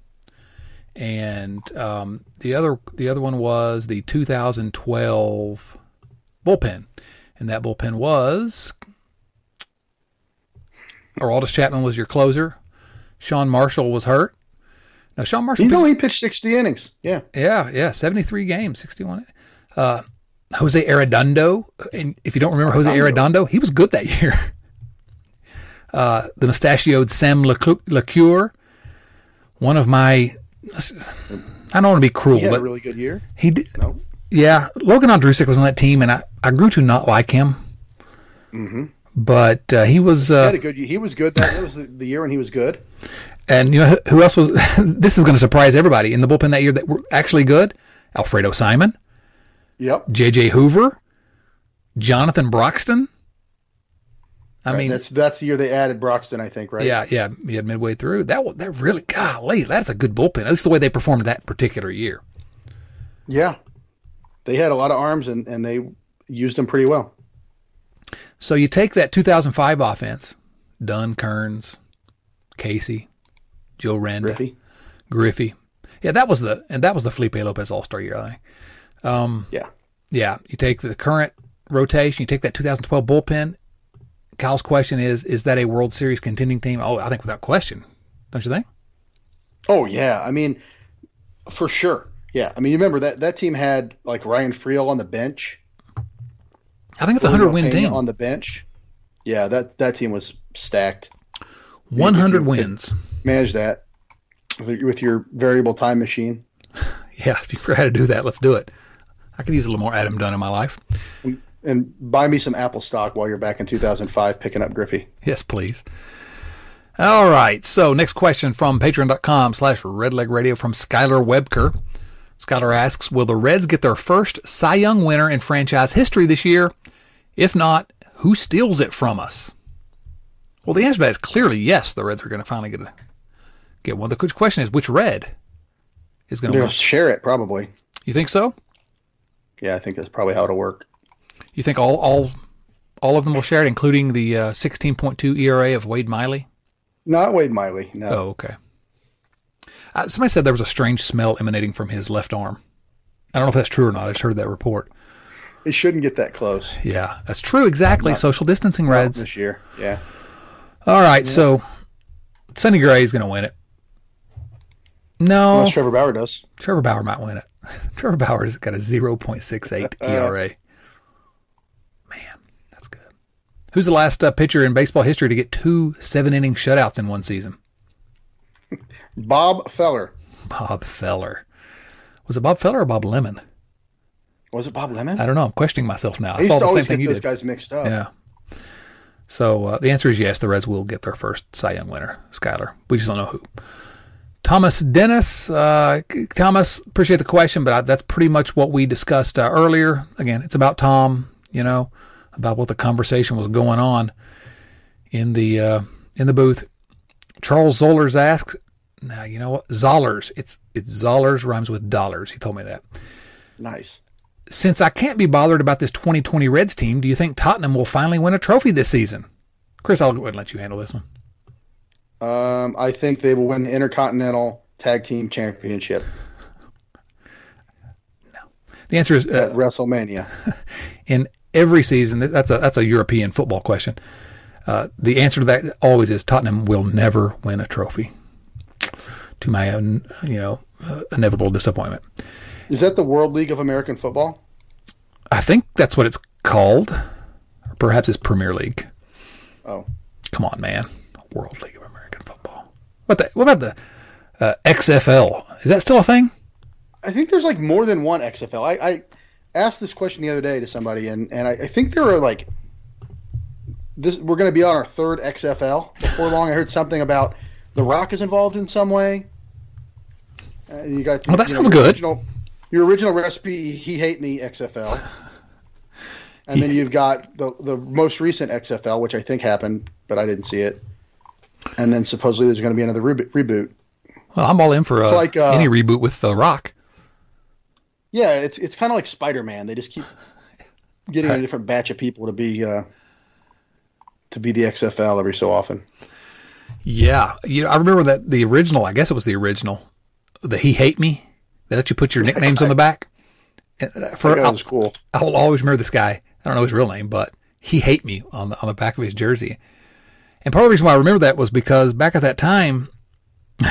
and um, the other the other one was the 2012 bullpen, and that bullpen was Aroldis Chapman was your closer. Sean Marshall was hurt. Now Sean Marshall, you know, he pitched 60 innings. Yeah, yeah, yeah, 73 games, 61. Uh, Jose Arredondo, and if you don't remember Jose Arredondo, he was good that year. Uh, the mustachioed Sam LeCure, one of my I don't want to be cruel, he had but a really good year. He did. No. Yeah, Logan Ondrusek was on that team, and I, I grew to not like him. Mm-hmm. But uh, he was. Uh, he had a good. He was good. That, that was the, year when he was good. And you know who else was? this is going to surprise everybody in the bullpen that year that were actually good. Alfredo Simon. Yep. J.J. Hoover. Jonathan Broxton. I right, mean, that's that's the year they added Broxton, I think, right? Yeah, yeah, yeah. Midway through, that that really, golly, that's a good bullpen. At least the way they performed that particular year. Yeah, they had a lot of arms, and and they used them pretty well. So you take that 2005 offense, Dunn, Kearns, Casey, Joe Randa, Griffey. Griffey. Yeah, that was the and that was the Felipe Lopez All Star year. I think. Um, yeah, yeah. You take the current rotation, you take that 2012 bullpen, Kyle's question is: Is that a World Series contending team? Oh, I think without question, don't you think? Oh yeah, I mean, for sure. Yeah, I mean, you remember that that team had like Ryan Freel on the bench. I think it's a hundred win team on the bench. Yeah, that that team was stacked. One hundred wins. Manage that with your variable time machine. Yeah, if you forgot how to do that, let's do it. I could use a little more Adam Dunn in my life and buy me some Apple stock while you're back in 2005 picking up Griffey. Yes, please. All right. So next question from patreon.com slash redleg radio from Skylar Webker. Skylar asks, will the Reds get their first Cy Young winner in franchise history this year? If not, who steals it from us? Well, the answer to that is clearly yes. The Reds are going to finally get a, get one. The question is, which Red is going to They'll share it probably. You think so? Yeah, I think that's probably how it'll work. You think all all all of them will share it, including the uh, 16.2 ERA of Wade Miley? Not Wade Miley. No. Oh, okay. Uh, somebody said there was a strange smell emanating from his left arm. I don't know if that's true or not. I just heard that report. It shouldn't get that close. Yeah, that's true. Exactly. Not, Social distancing Reds this year. Yeah. All right. Yeah. So Sonny Gray is going to win it. No. Unless Trevor Bauer does. Trevor Bauer might win it. Trevor Bauer's got a 0.68 ERA. Uh, Who's the last uh, pitcher in baseball history to get two seven inning shutouts in one season? Bob Feller. Bob Feller. Was it Bob Feller or Bob Lemon? Was it Bob Lemon? I don't know. I'm questioning myself now. I, I saw the same thing you those did. guys mixed up. Yeah. So uh, the answer is yes. The Reds will get their first Cy Young winner, Skyler. We just don't know who. Thomas Dennis, uh, Thomas, appreciate the question, but I, that's pretty much what we discussed uh, earlier. Again, it's about Tom. You know, about what the conversation was going on in the uh, in the booth. Charles Zollers asks, "Now you know what Zollers? It's it's Zollers rhymes with dollars." He told me that. Nice. Since I can't be bothered about this 2020 Reds team, do you think Tottenham will finally win a trophy this season? Chris, I'll go ahead and let you handle this one. Um, I think they will win the Intercontinental Tag Team Championship. No. The answer is uh, at WrestleMania. In every season. That's a that's a European football question. Uh, the answer to that always is Tottenham will never win a trophy. To my own, you know, uh, inevitable disappointment. Is that the World League of American Football? I think that's what it's called. Or perhaps it's Premier League. Oh, come on, man! World League of American Football. What the? What about the uh, XFL? Is that still a thing? I think there's like more than one XFL. I, I asked this question the other day to somebody, and, and I, I think there are like this. We're going to be on our third XFL before long. I heard something about The Rock is involved in some way. Uh, you got well, that sounds know, good. Original, your original recipe, he hate me XFL, and then you've got the the most recent XFL, which I think happened, but I didn't see it. And then supposedly there's going to be another reboot. Well, I'm all in for uh, like, uh, any reboot with The Rock. Yeah, it's it's kind of like Spider Man. They just keep getting a different batch of people to be uh, to be the XFL every so often. Yeah, you know, I remember that the original. I guess it was the original the He Hate Me. They let you put your nicknames on the back. Uh, For That was cool. I'll always remember this guy. I don't know his real name, but He Hate Me on the on the back of his jersey. And part of the reason why I remember that was because back at that time,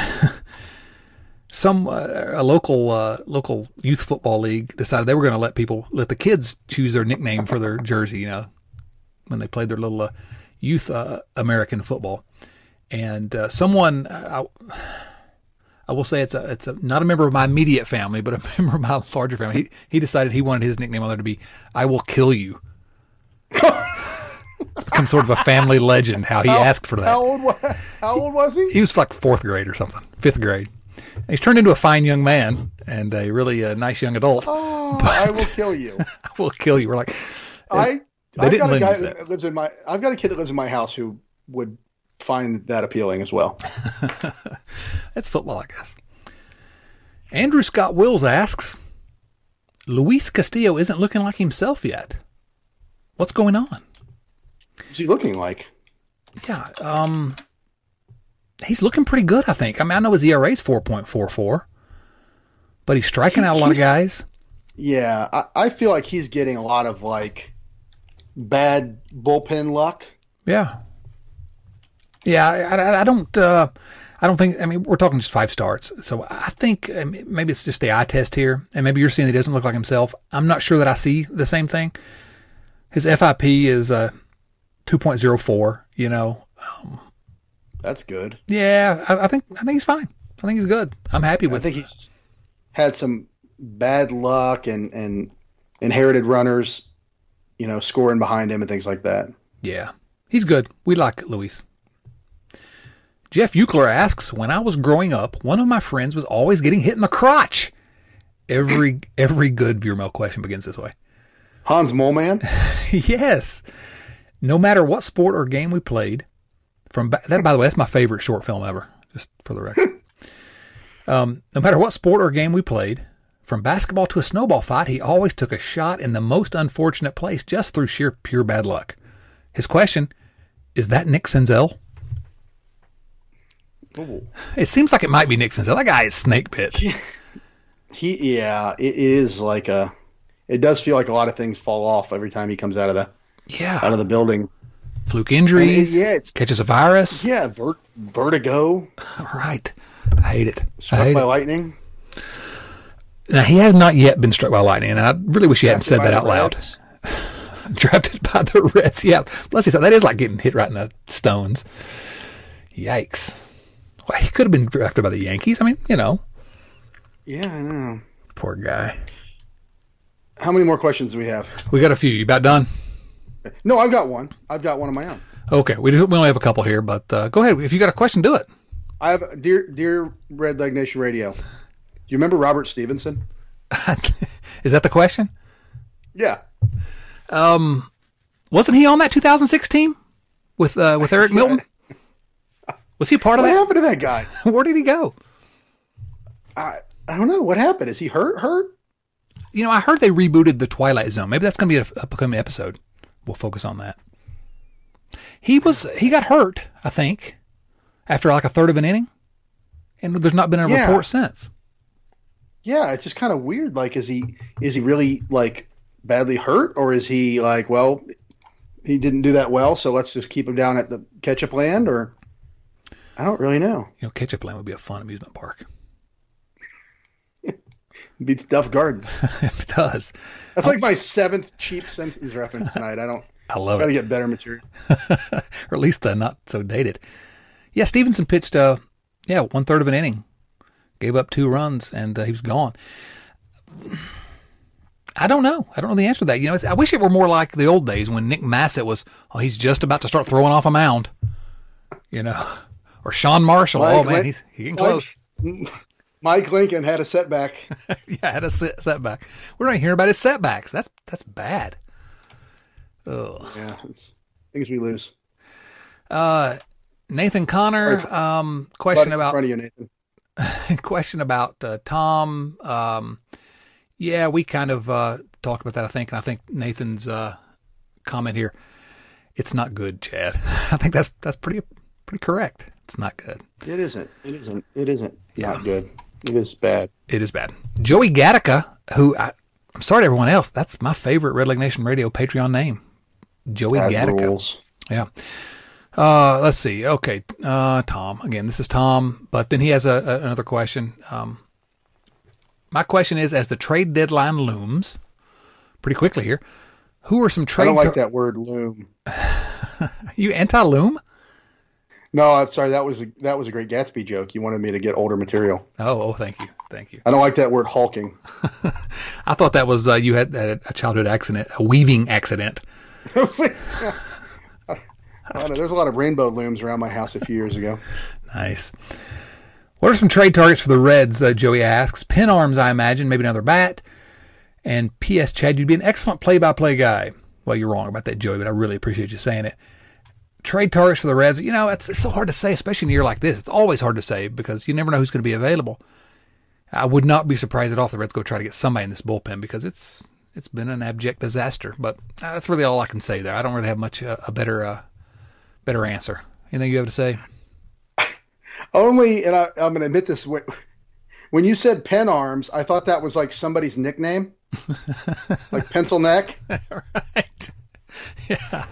some uh, a local uh, local youth football league decided they were going to let people let the kids choose their nickname for their jersey. You know, when they played their little uh, youth uh, American football, and uh, someone I, I will say it's a it's a, not a member of my immediate family, but a member of my larger family. He he decided he wanted his nickname on there to be "I will kill you." it's become sort of a family legend how he asked for that. How old? How old was he? He was like fourth grade or something, fifth grade. And he's turned into a fine young man and a really uh, nice young adult. Oh, I will kill you. I will kill you. We're like, I. They I've got a guy that. that lives in my. I've got a kid that lives in my house who would find that appealing as well. that's football, I guess. Andrew Scott Wills asks, Luis Castillo isn't looking like himself yet. What's going on? What's he looking like? Yeah, um, he's looking pretty good, I think. I mean, I know his ERA is 4.44, but he's striking out a lot of guys. Yeah, I, I feel like he's getting a lot of like bad bullpen luck. Yeah. Yeah, I, I, don't. Uh, I don't think. I mean, we're talking just five starts, so I think maybe it's just the eye test here, and maybe you're seeing he doesn't look like himself. I'm not sure that I see the same thing. His FIP is uh, 2.04. You know, um, That's good. yeah, I, I think I think he's fine. I think he's good. I'm happy with. I think he's had some bad luck and and inherited runners, you know, scoring behind him and things like that. Yeah, he's good. We like Luis. Jeff Eucler asks, when I was growing up, one of my friends was always getting hit in the crotch. Every every good viewer mail question begins this way. Hans Moleman. yes. No matter what sport or game we played, from ba- that by the way, that's my favorite short film ever. Just for the record. um, no matter what sport or game we played, from basketball to a snowball fight, he always took a shot in the most unfortunate place just through sheer pure bad luck. His question is that Nick Senzel? It seems like it might be Nick Senzel. That guy is snake bit. He yeah, it is like a. It does feel like a lot of things fall off every time he comes out of the yeah out of the building. Fluke injuries. Yeah, it's- catches a virus. Yeah, vert, vertigo, Right. I hate it. I struck hate by it. lightning. Now, he has not yet been struck by lightning, and I really wish he hadn't said that out loud. Drafted by the Reds. Yeah, let's see. So that is like getting hit right in the stones. Yikes. Well, he could have been drafted by the Yankees. I mean, you know, Yeah, I know. poor guy. How many more questions do we have? We got a few. You about done? No, I've got one. I've got one of my own. Okay, we, do, we only have a couple here, but uh, go ahead. If you got a question, do it. I have dear dear Red Leg Nation Radio. Do you remember Robert Stephenson? is that the question? Yeah. Wasn't he on that 2006 team with uh, with Eric Milton? Was he a part of What that? What happened to that guy? Where did he go? I I don't know. What happened? Is he hurt? Hurt? You know, I heard they rebooted the Twilight Zone. Maybe that's going to be a upcoming episode. We'll focus on that. He was he got hurt, I think, after like a third of an inning, and there's not been a Yeah. report since. Yeah, it's just kind of weird. Like, is he is he really like badly hurt, or is he like, well, he didn't do that well, so let's just keep him down at the ketchup land, or I don't really know. You know, Ketchup Land would be a fun amusement park. Beats Duff Gardens. it does. That's like my seventh cheap Simpsons reference tonight. I don't. I love Got to it, get better material. or at least uh, not so dated. Yeah, Stephenson pitched. Uh, yeah, one third of an inning, gave up two runs, and uh, he was gone. I don't know. I don't know the answer to that. You know, it's, I wish it were more like the old days when Nick Masset was. Oh, he's just about to start throwing off a mound. You know, or Sean Marshall. oh man, Lin- he's, he's getting close. Mike, Mike Lincoln had a setback. yeah, had a set, setback. We're not hearing about his setbacks. That's that's bad. Oh Yeah, it's things we lose. Uh, Nathan Connor. Um, question Buddy's in about front of you, Nathan. question about uh, Tom. Um, yeah, we kind of uh, talked about that, I think, and I think Nathan's uh, comment here. It's not good, Chad. I think that's that's pretty pretty correct. It's not good. It isn't. It isn't. It isn't. Yeah. Not good. It is bad. It is bad. Joey Gattaca, who I, I'm sorry to everyone else, that's my favorite Red Leg Nation Radio Patreon name. Joey Bad Gattaca. rules. Yeah. Uh, let's see. Okay. Uh, Tom. Again, this is Tom, but then he has a, a, another question. Um, my question is, as the trade deadline looms pretty quickly here, who are some trade? I don't like tar- that word loom. You anti-loom? No, I'm sorry. That was a, that was a great Gatsby joke. You wanted me to get older material. Oh, oh, thank you, thank you. I don't like that word hulking. I thought that was uh, you had, had a childhood accident, a weaving accident. Know, there's a lot of rainbow looms around my house a few years ago. Nice. What are some trade targets for the Reds? Uh, Joey asks. Pin arms, I imagine, maybe another bat. And P.S. Chad, you'd be an excellent play-by-play guy. Well, you're wrong about that, Joey, but I really appreciate you saying it. Trade targets for the Reds, you know, it's, it's so hard to say, especially in a year like this. It's always hard to say because you never know who's going to be available. I would not be surprised at all if the Reds go try to get somebody in this bullpen because it's it's been an abject disaster. But uh, that's really all I can say there. I don't really have much uh, a better uh, better answer. Anything you have to say? Only, and I, I'm going to admit this. when- When you said pen arms, I thought that was like somebody's nickname, like pencil neck. right. Yeah.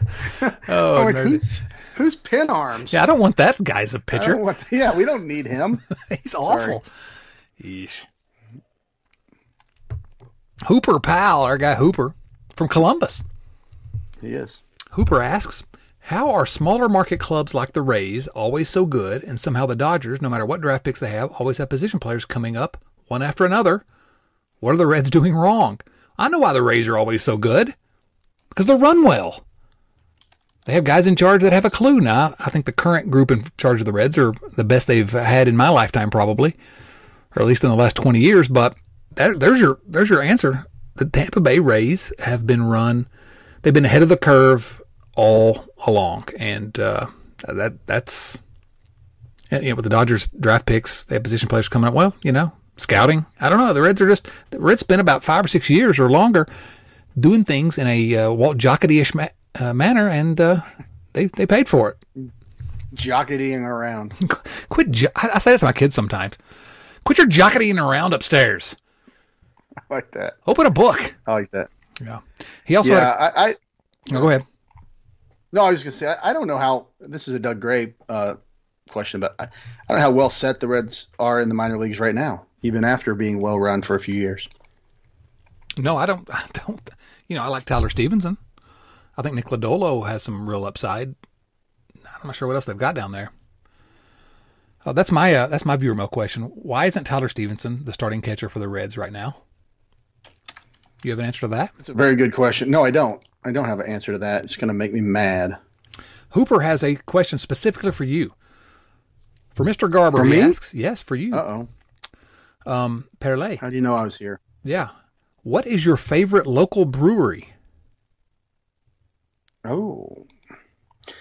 Oh, like, who's, who's pen arms? yeah. I don't want that guy as a pitcher. want- yeah, we don't need him. He's awful. Yeesh. Hooper Powell, our guy Hooper from Columbus. he is. Hooper asks, How are smaller market clubs like the Rays always so good, and somehow the Dodgers, no matter what draft picks they have, always have position players coming up one after another? What are the Reds doing wrong? I know why the Rays are always so good. Because they run well. They have guys in charge that have a clue. Now, I think the current group in charge of the Reds are the best they've had in my lifetime, probably, or at least in the last 20 years. But that, there's your there's your answer. The Tampa Bay Rays have been run. They've been ahead of the curve all along, and uh, that that's and, you know, with the Dodgers draft picks, they have position players coming up. Well, you know, scouting. I don't know. The Reds are just the Reds spent about five or six years or longer doing things in a uh, Walt Jocketty-ish ma- uh, manner, and uh, they they paid for it. Jocketing around. Quit. Jo- I, say that to my kids sometimes. Quit your jockeying around upstairs. I like that. Open a book. I like that. Yeah. He also Yeah. A, I, I oh, go ahead. No, I was gonna say I, I don't know how this is a Doug Gray uh, question, but I, I don't know how well set the Reds are in the minor leagues right now, even after being well run for a few years. No, I don't. I don't. You know, I like Tyler Stephenson. I think Nick Lodolo has some real upside. I'm not sure what else they've got down there. Uh, that's my uh, that's my viewer mail question. Why isn't Tyler Stephenson the starting catcher for the Reds right now? You have an answer to that? It's a very good question. No, I don't. I don't have an answer to that. It's going to make me mad. Hooper has a question specifically for you. For Mr. Garber, For he me? asks, yes, for you. Uh oh. Um, Perle. How do you know I was here? Yeah. What is your favorite local brewery? Oh,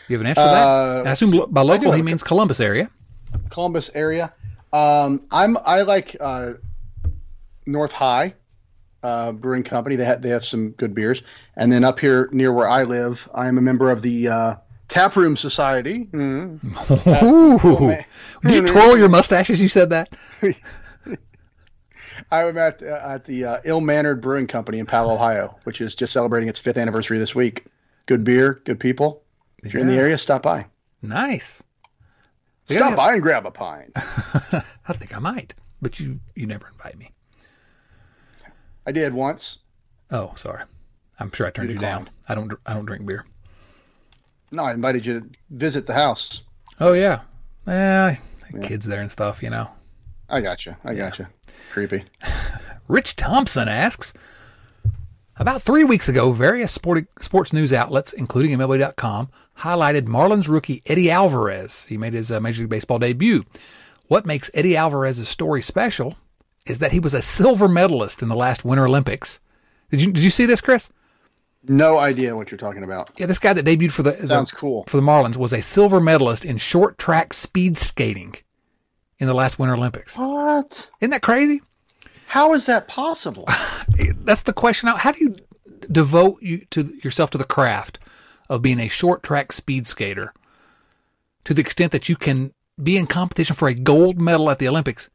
You have an answer to that? Uh, And I assume by local he means Columbus area. Columbus area. Um, I'm I like uh, North High uh, Brewing Company. They have they have some good beers. And then up here near where I live, I am a member of the uh, Taproom Society. Mhm. Ooh. Did you twirl your mustache as you said that? I am at uh, at the uh, Ill Mannered Brewing Company in Powell, Ohio, which is just celebrating its fifth anniversary this week. Good beer, good people. If you're in the area, stop by. Nice. Stop by and grab a pint. I think I might, but you you never invite me. I did once. Oh, sorry. I'm sure I turned you, You down. I don't I don't drink beer. No, I invited you to visit the house. Oh yeah. Eh, kids there and stuff, you know. I got you. I got you. Creepy. Rich Thompson asks About three weeks ago, various sporting, sports news outlets, including MLB.com, highlighted Marlins rookie Eddie Alvarez. He made his uh, Major League Baseball debut. What makes Eddie Alvarez's story special is that he was a silver medalist in the last Winter Olympics. Did you did you see this, Chris? No idea what you're talking about. Yeah, this guy that debuted for the Sounds the- cool. for the Marlins was a silver medalist in short track speed skating in the last Winter Olympics. What? Isn't that crazy? How is that possible? that's the question. How do you devote you to yourself to the craft of being a short track speed skater to the extent that you can be in competition for a gold medal at the Olympics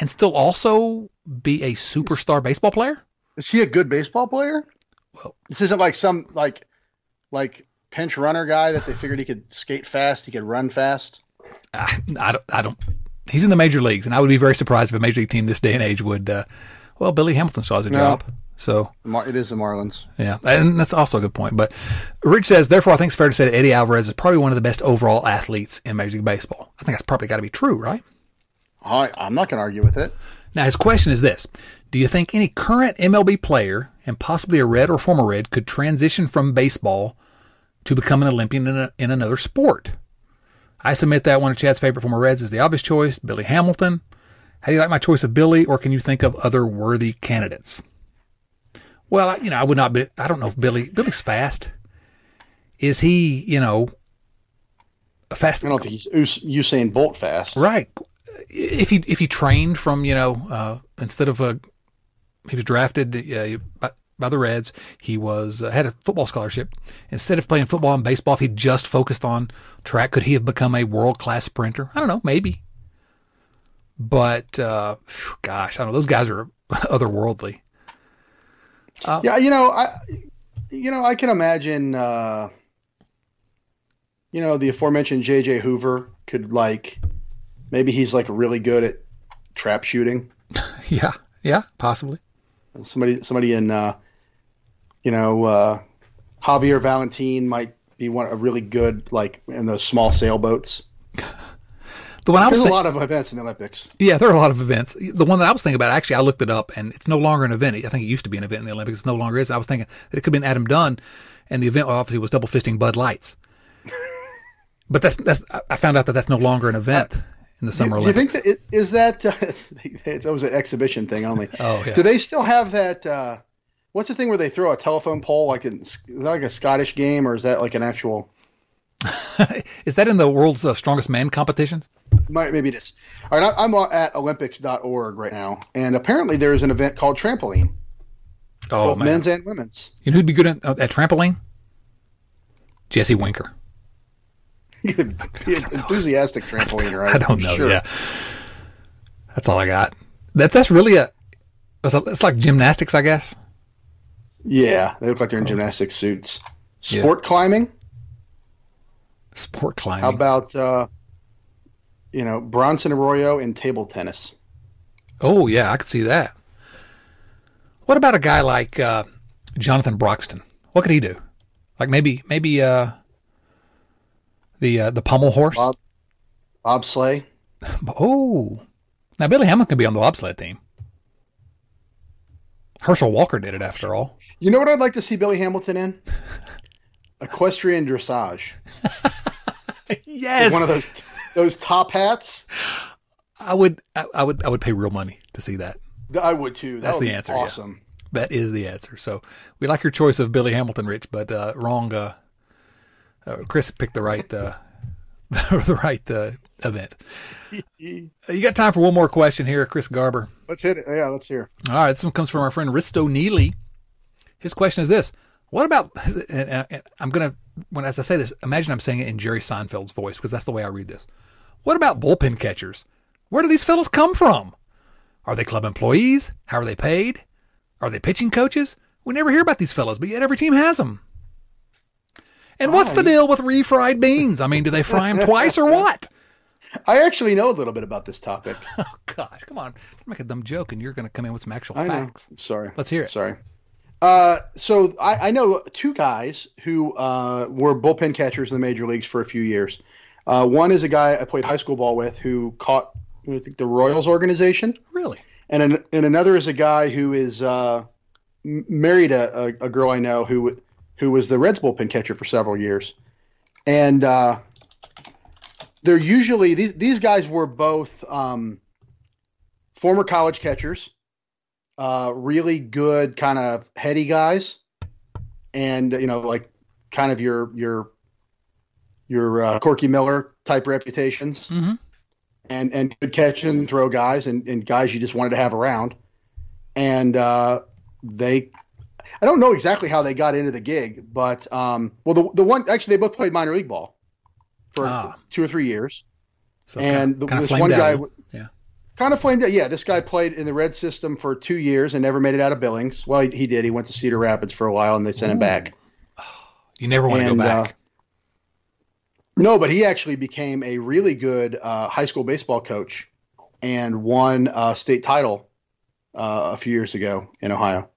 and still also be a superstar baseball player? Is he a good baseball player? Well- this isn't like some like like pinch runner guy that they figured he could skate fast, he could run fast. I, I don't. I don't. He's in the major leagues, and I would be very surprised if a major league team this day and age would. Uh, well, Billy Hamilton still has a No. job, so It is the Marlins. yeah, and that's also a good point. But Rich says, therefore, I think it's fair to say that Eddie Alvarez is probably one of the best overall athletes in Major League Baseball. I think that's probably got to be true, right? I, I'm not going to argue with it. Now, his question is this Do you think any current MLB player, and possibly a Red or former Red, could transition from baseball to become an Olympian in, a, in another sport? I submit that one of Chad's favorite former Reds is the obvious choice, Billy Hamilton. How do you like my choice of Billy, or can you think of other worthy candidates? Well, I- you know, I would not be, I don't know if Billy, Billy's fast. Is he, you know, a fast? I don't think he's Usain Bolt fast. Right. If he if he trained from you know uh, instead of a he was drafted uh, by, by the Reds, he was uh, had a football scholarship. Instead of playing football and baseball, if he just focused on track, could he have become a world class sprinter? I don't know, maybe. But uh, gosh, I don't know. Those guys are otherworldly. Yeah, you know, I you know, I can imagine uh you know, the aforementioned JJ Hoover could like maybe he's like really good at trap shooting. Yeah, yeah, possibly. Somebody somebody in uh you know, uh Javier Valentin might be one a really good like in those small sailboats. The one I was There's a lot of events in the Olympics. Yeah, there are a lot of events. The one that I was thinking about, actually, I looked it up, and it's no longer an event. I think it used to be an event in the Olympics. It no longer is. I was thinking that it could have been Adam Dunn, and the event obviously was double fisting Bud Lights. but that's that's. I- I found out that that's no longer an event in the Summer Do you think that is that uh, it's always an exhibition thing only? Oh, yeah. Do they still have that? Uh, what's the thing where they throw a telephone pole like in, is that like a Scottish game or is that like an actual? is that in the world's uh, strongest man competitions? Might, maybe it is. All right, I- I'm at Olympics.org right now, and apparently there's an event called trampoline, Oh both man, men's and women's. you know who'd be good at, at trampoline? Jesse Winker. Be an enthusiastic trampoline, right? I don't know. Sure. Yeah, that's all I got. That that's really a. It's, a, it's like gymnastics, I guess. Yeah, they look like they're in gymnastic suits. Sport climbing. Sport climbing. How about uh, you know Bronson Arroyo in table tennis? Oh yeah, I could see that. What about a guy like uh, Jonathan Broxton? What could he do? Like maybe maybe uh, the uh, the pommel horse. Bob- Bobsleigh. Oh, now Billy Hamilton could be on the bobsled team. Herschel Walker did it after all. You know what I'd like to see Billy Hamilton in? Equestrian dressage. Yes, One of those those top hats. I would I, I would I would pay real money to see that. I would too. That That's would the answer, yeah. Awesome. That is the answer. So we like your choice of Billy Hamilton, Rich, but uh, wrong. Uh, uh, Chris picked the right uh, the right uh, event. Uh, You got time for one more question here, Chris Garber. Let's hit it. Yeah, let's hear. All right, this one comes from our friend Risto Neely. His question is this: What about? And, and- I'm gonna when as I say this, imagine I'm saying it in Jerry Seinfeld's voice because that's the way I read this. What about bullpen catchers? Where do these fellows come from? Are they club employees? How are they paid? Are they pitching coaches? We never hear about these fellows, but yet every team has them. And what's the deal with refried beans? I mean, do they fry them twice or what? I actually know a little bit about this topic. Oh gosh, come on! Don't make a dumb joke, and you're going to come in with some actual I know. facts. Sorry. Let's hear it. Sorry. Uh, so I, I know two guys who uh, were bullpen catchers in the major leagues for a few years. Uh, one is a guy I played high school ball with who caught I think the Royals organization, Really? and an, and another is a guy who is uh, married a, a, a girl I know who who was the Reds bullpen catcher for several years, and uh, they're usually these these guys were both um, former college catchers, uh, really good kind of heady guys, and you know like kind of your your your uh, Corky Miller type reputations Mhm. and and good catch and throw guys and, and guys you just wanted to have around. And uh, they, I don't know exactly how they got into the gig, but um, well, the the one actually they both played minor league ball for Ah. two or three years. So And the- kind this one out. guy a w- little. yeah. kind of flamed out. Yeah, this guy played in the red system for two years and never made it out of Billings. Well, he, he did. He went to Cedar Rapids for a while, and they sent him back. You never want to go back. uh, No, but he actually became a really good uh, high school baseball coach and won a state title uh, a few years ago in Ohio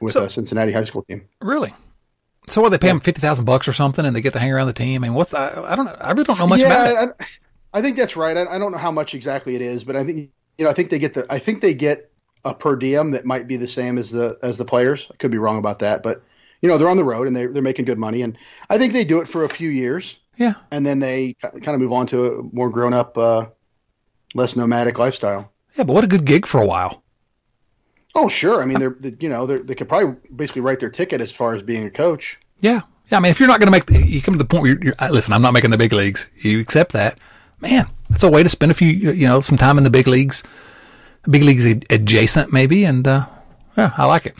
with So- a Cincinnati high school team. really? So what? They pay him fifty thousand bucks or something, and they get to hang around the team. I mean, what's I, I don't know. I really don't know much about it. I, I think that's right. I, I don't know how much exactly it is, but I think you know I think they get the I think they get a per diem that might be the same as the as the players. I could be wrong about that, but you know they're on the road and they they're making good money, and I think they do it for a few years. Yeah. and then they kind of move on to a more grown up, uh, less nomadic lifestyle. Yeah, but what a good gig for a while. Oh, sure. I mean, they're they, you know they're, they could probably basically write their ticket as far as being a coach. Yeah. Yeah. I mean, if you're not going to make, the, you come to the point where you're, you're, listen, I'm not making the big leagues. You accept that. Man, that's a way to spend a few, you know, some time in the big leagues, big leagues adjacent maybe. And, uh, yeah, I like it.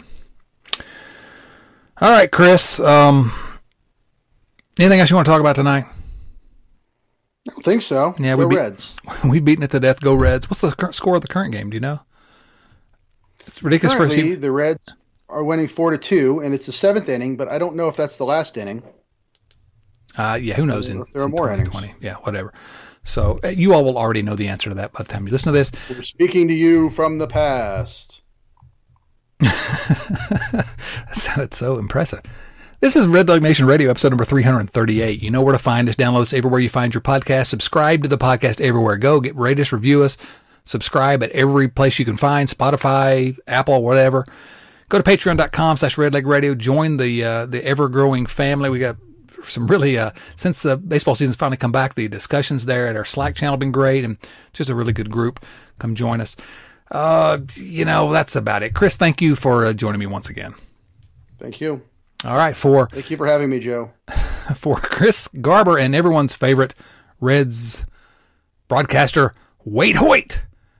All right, Chris. Um, anything else you want to talk about tonight? I don't think so. Yeah, Go we beat- Reds. We've beaten it to death. Go Reds. What's the current score of the current game? Do you know? It's ridiculous. Currently, the Reds are winning four to two, and it's the seventh inning. But I don't know if that's the last inning. Uh, yeah, who knows? In, If there are in more innings. 2020. Yeah, whatever. So uh, you all will already know the answer to that by the time you listen to this. We're speaking to you from the past. That sounded so impressive. This is Red Leg Nation Radio, episode number 338. You know where to find us. Download us everywhere you find your podcast. Subscribe to the podcast everywhere. Go get rate us, review us. Subscribe at every place you can find Spotify, Apple, whatever. Go to patreon.com slash redleg radio. Join the, uh, the ever growing family. We got some really, uh, since the baseball season's finally come back, the discussions there at our Slack channel have been great and just a really good group. Come join us. Uh, you know, that's about it. Chris, thank you for uh, joining me once again. Thank you. All right, for Thank you for having me, Joe. for Chris Garber and everyone's favorite Reds broadcaster, Waite Hoyt.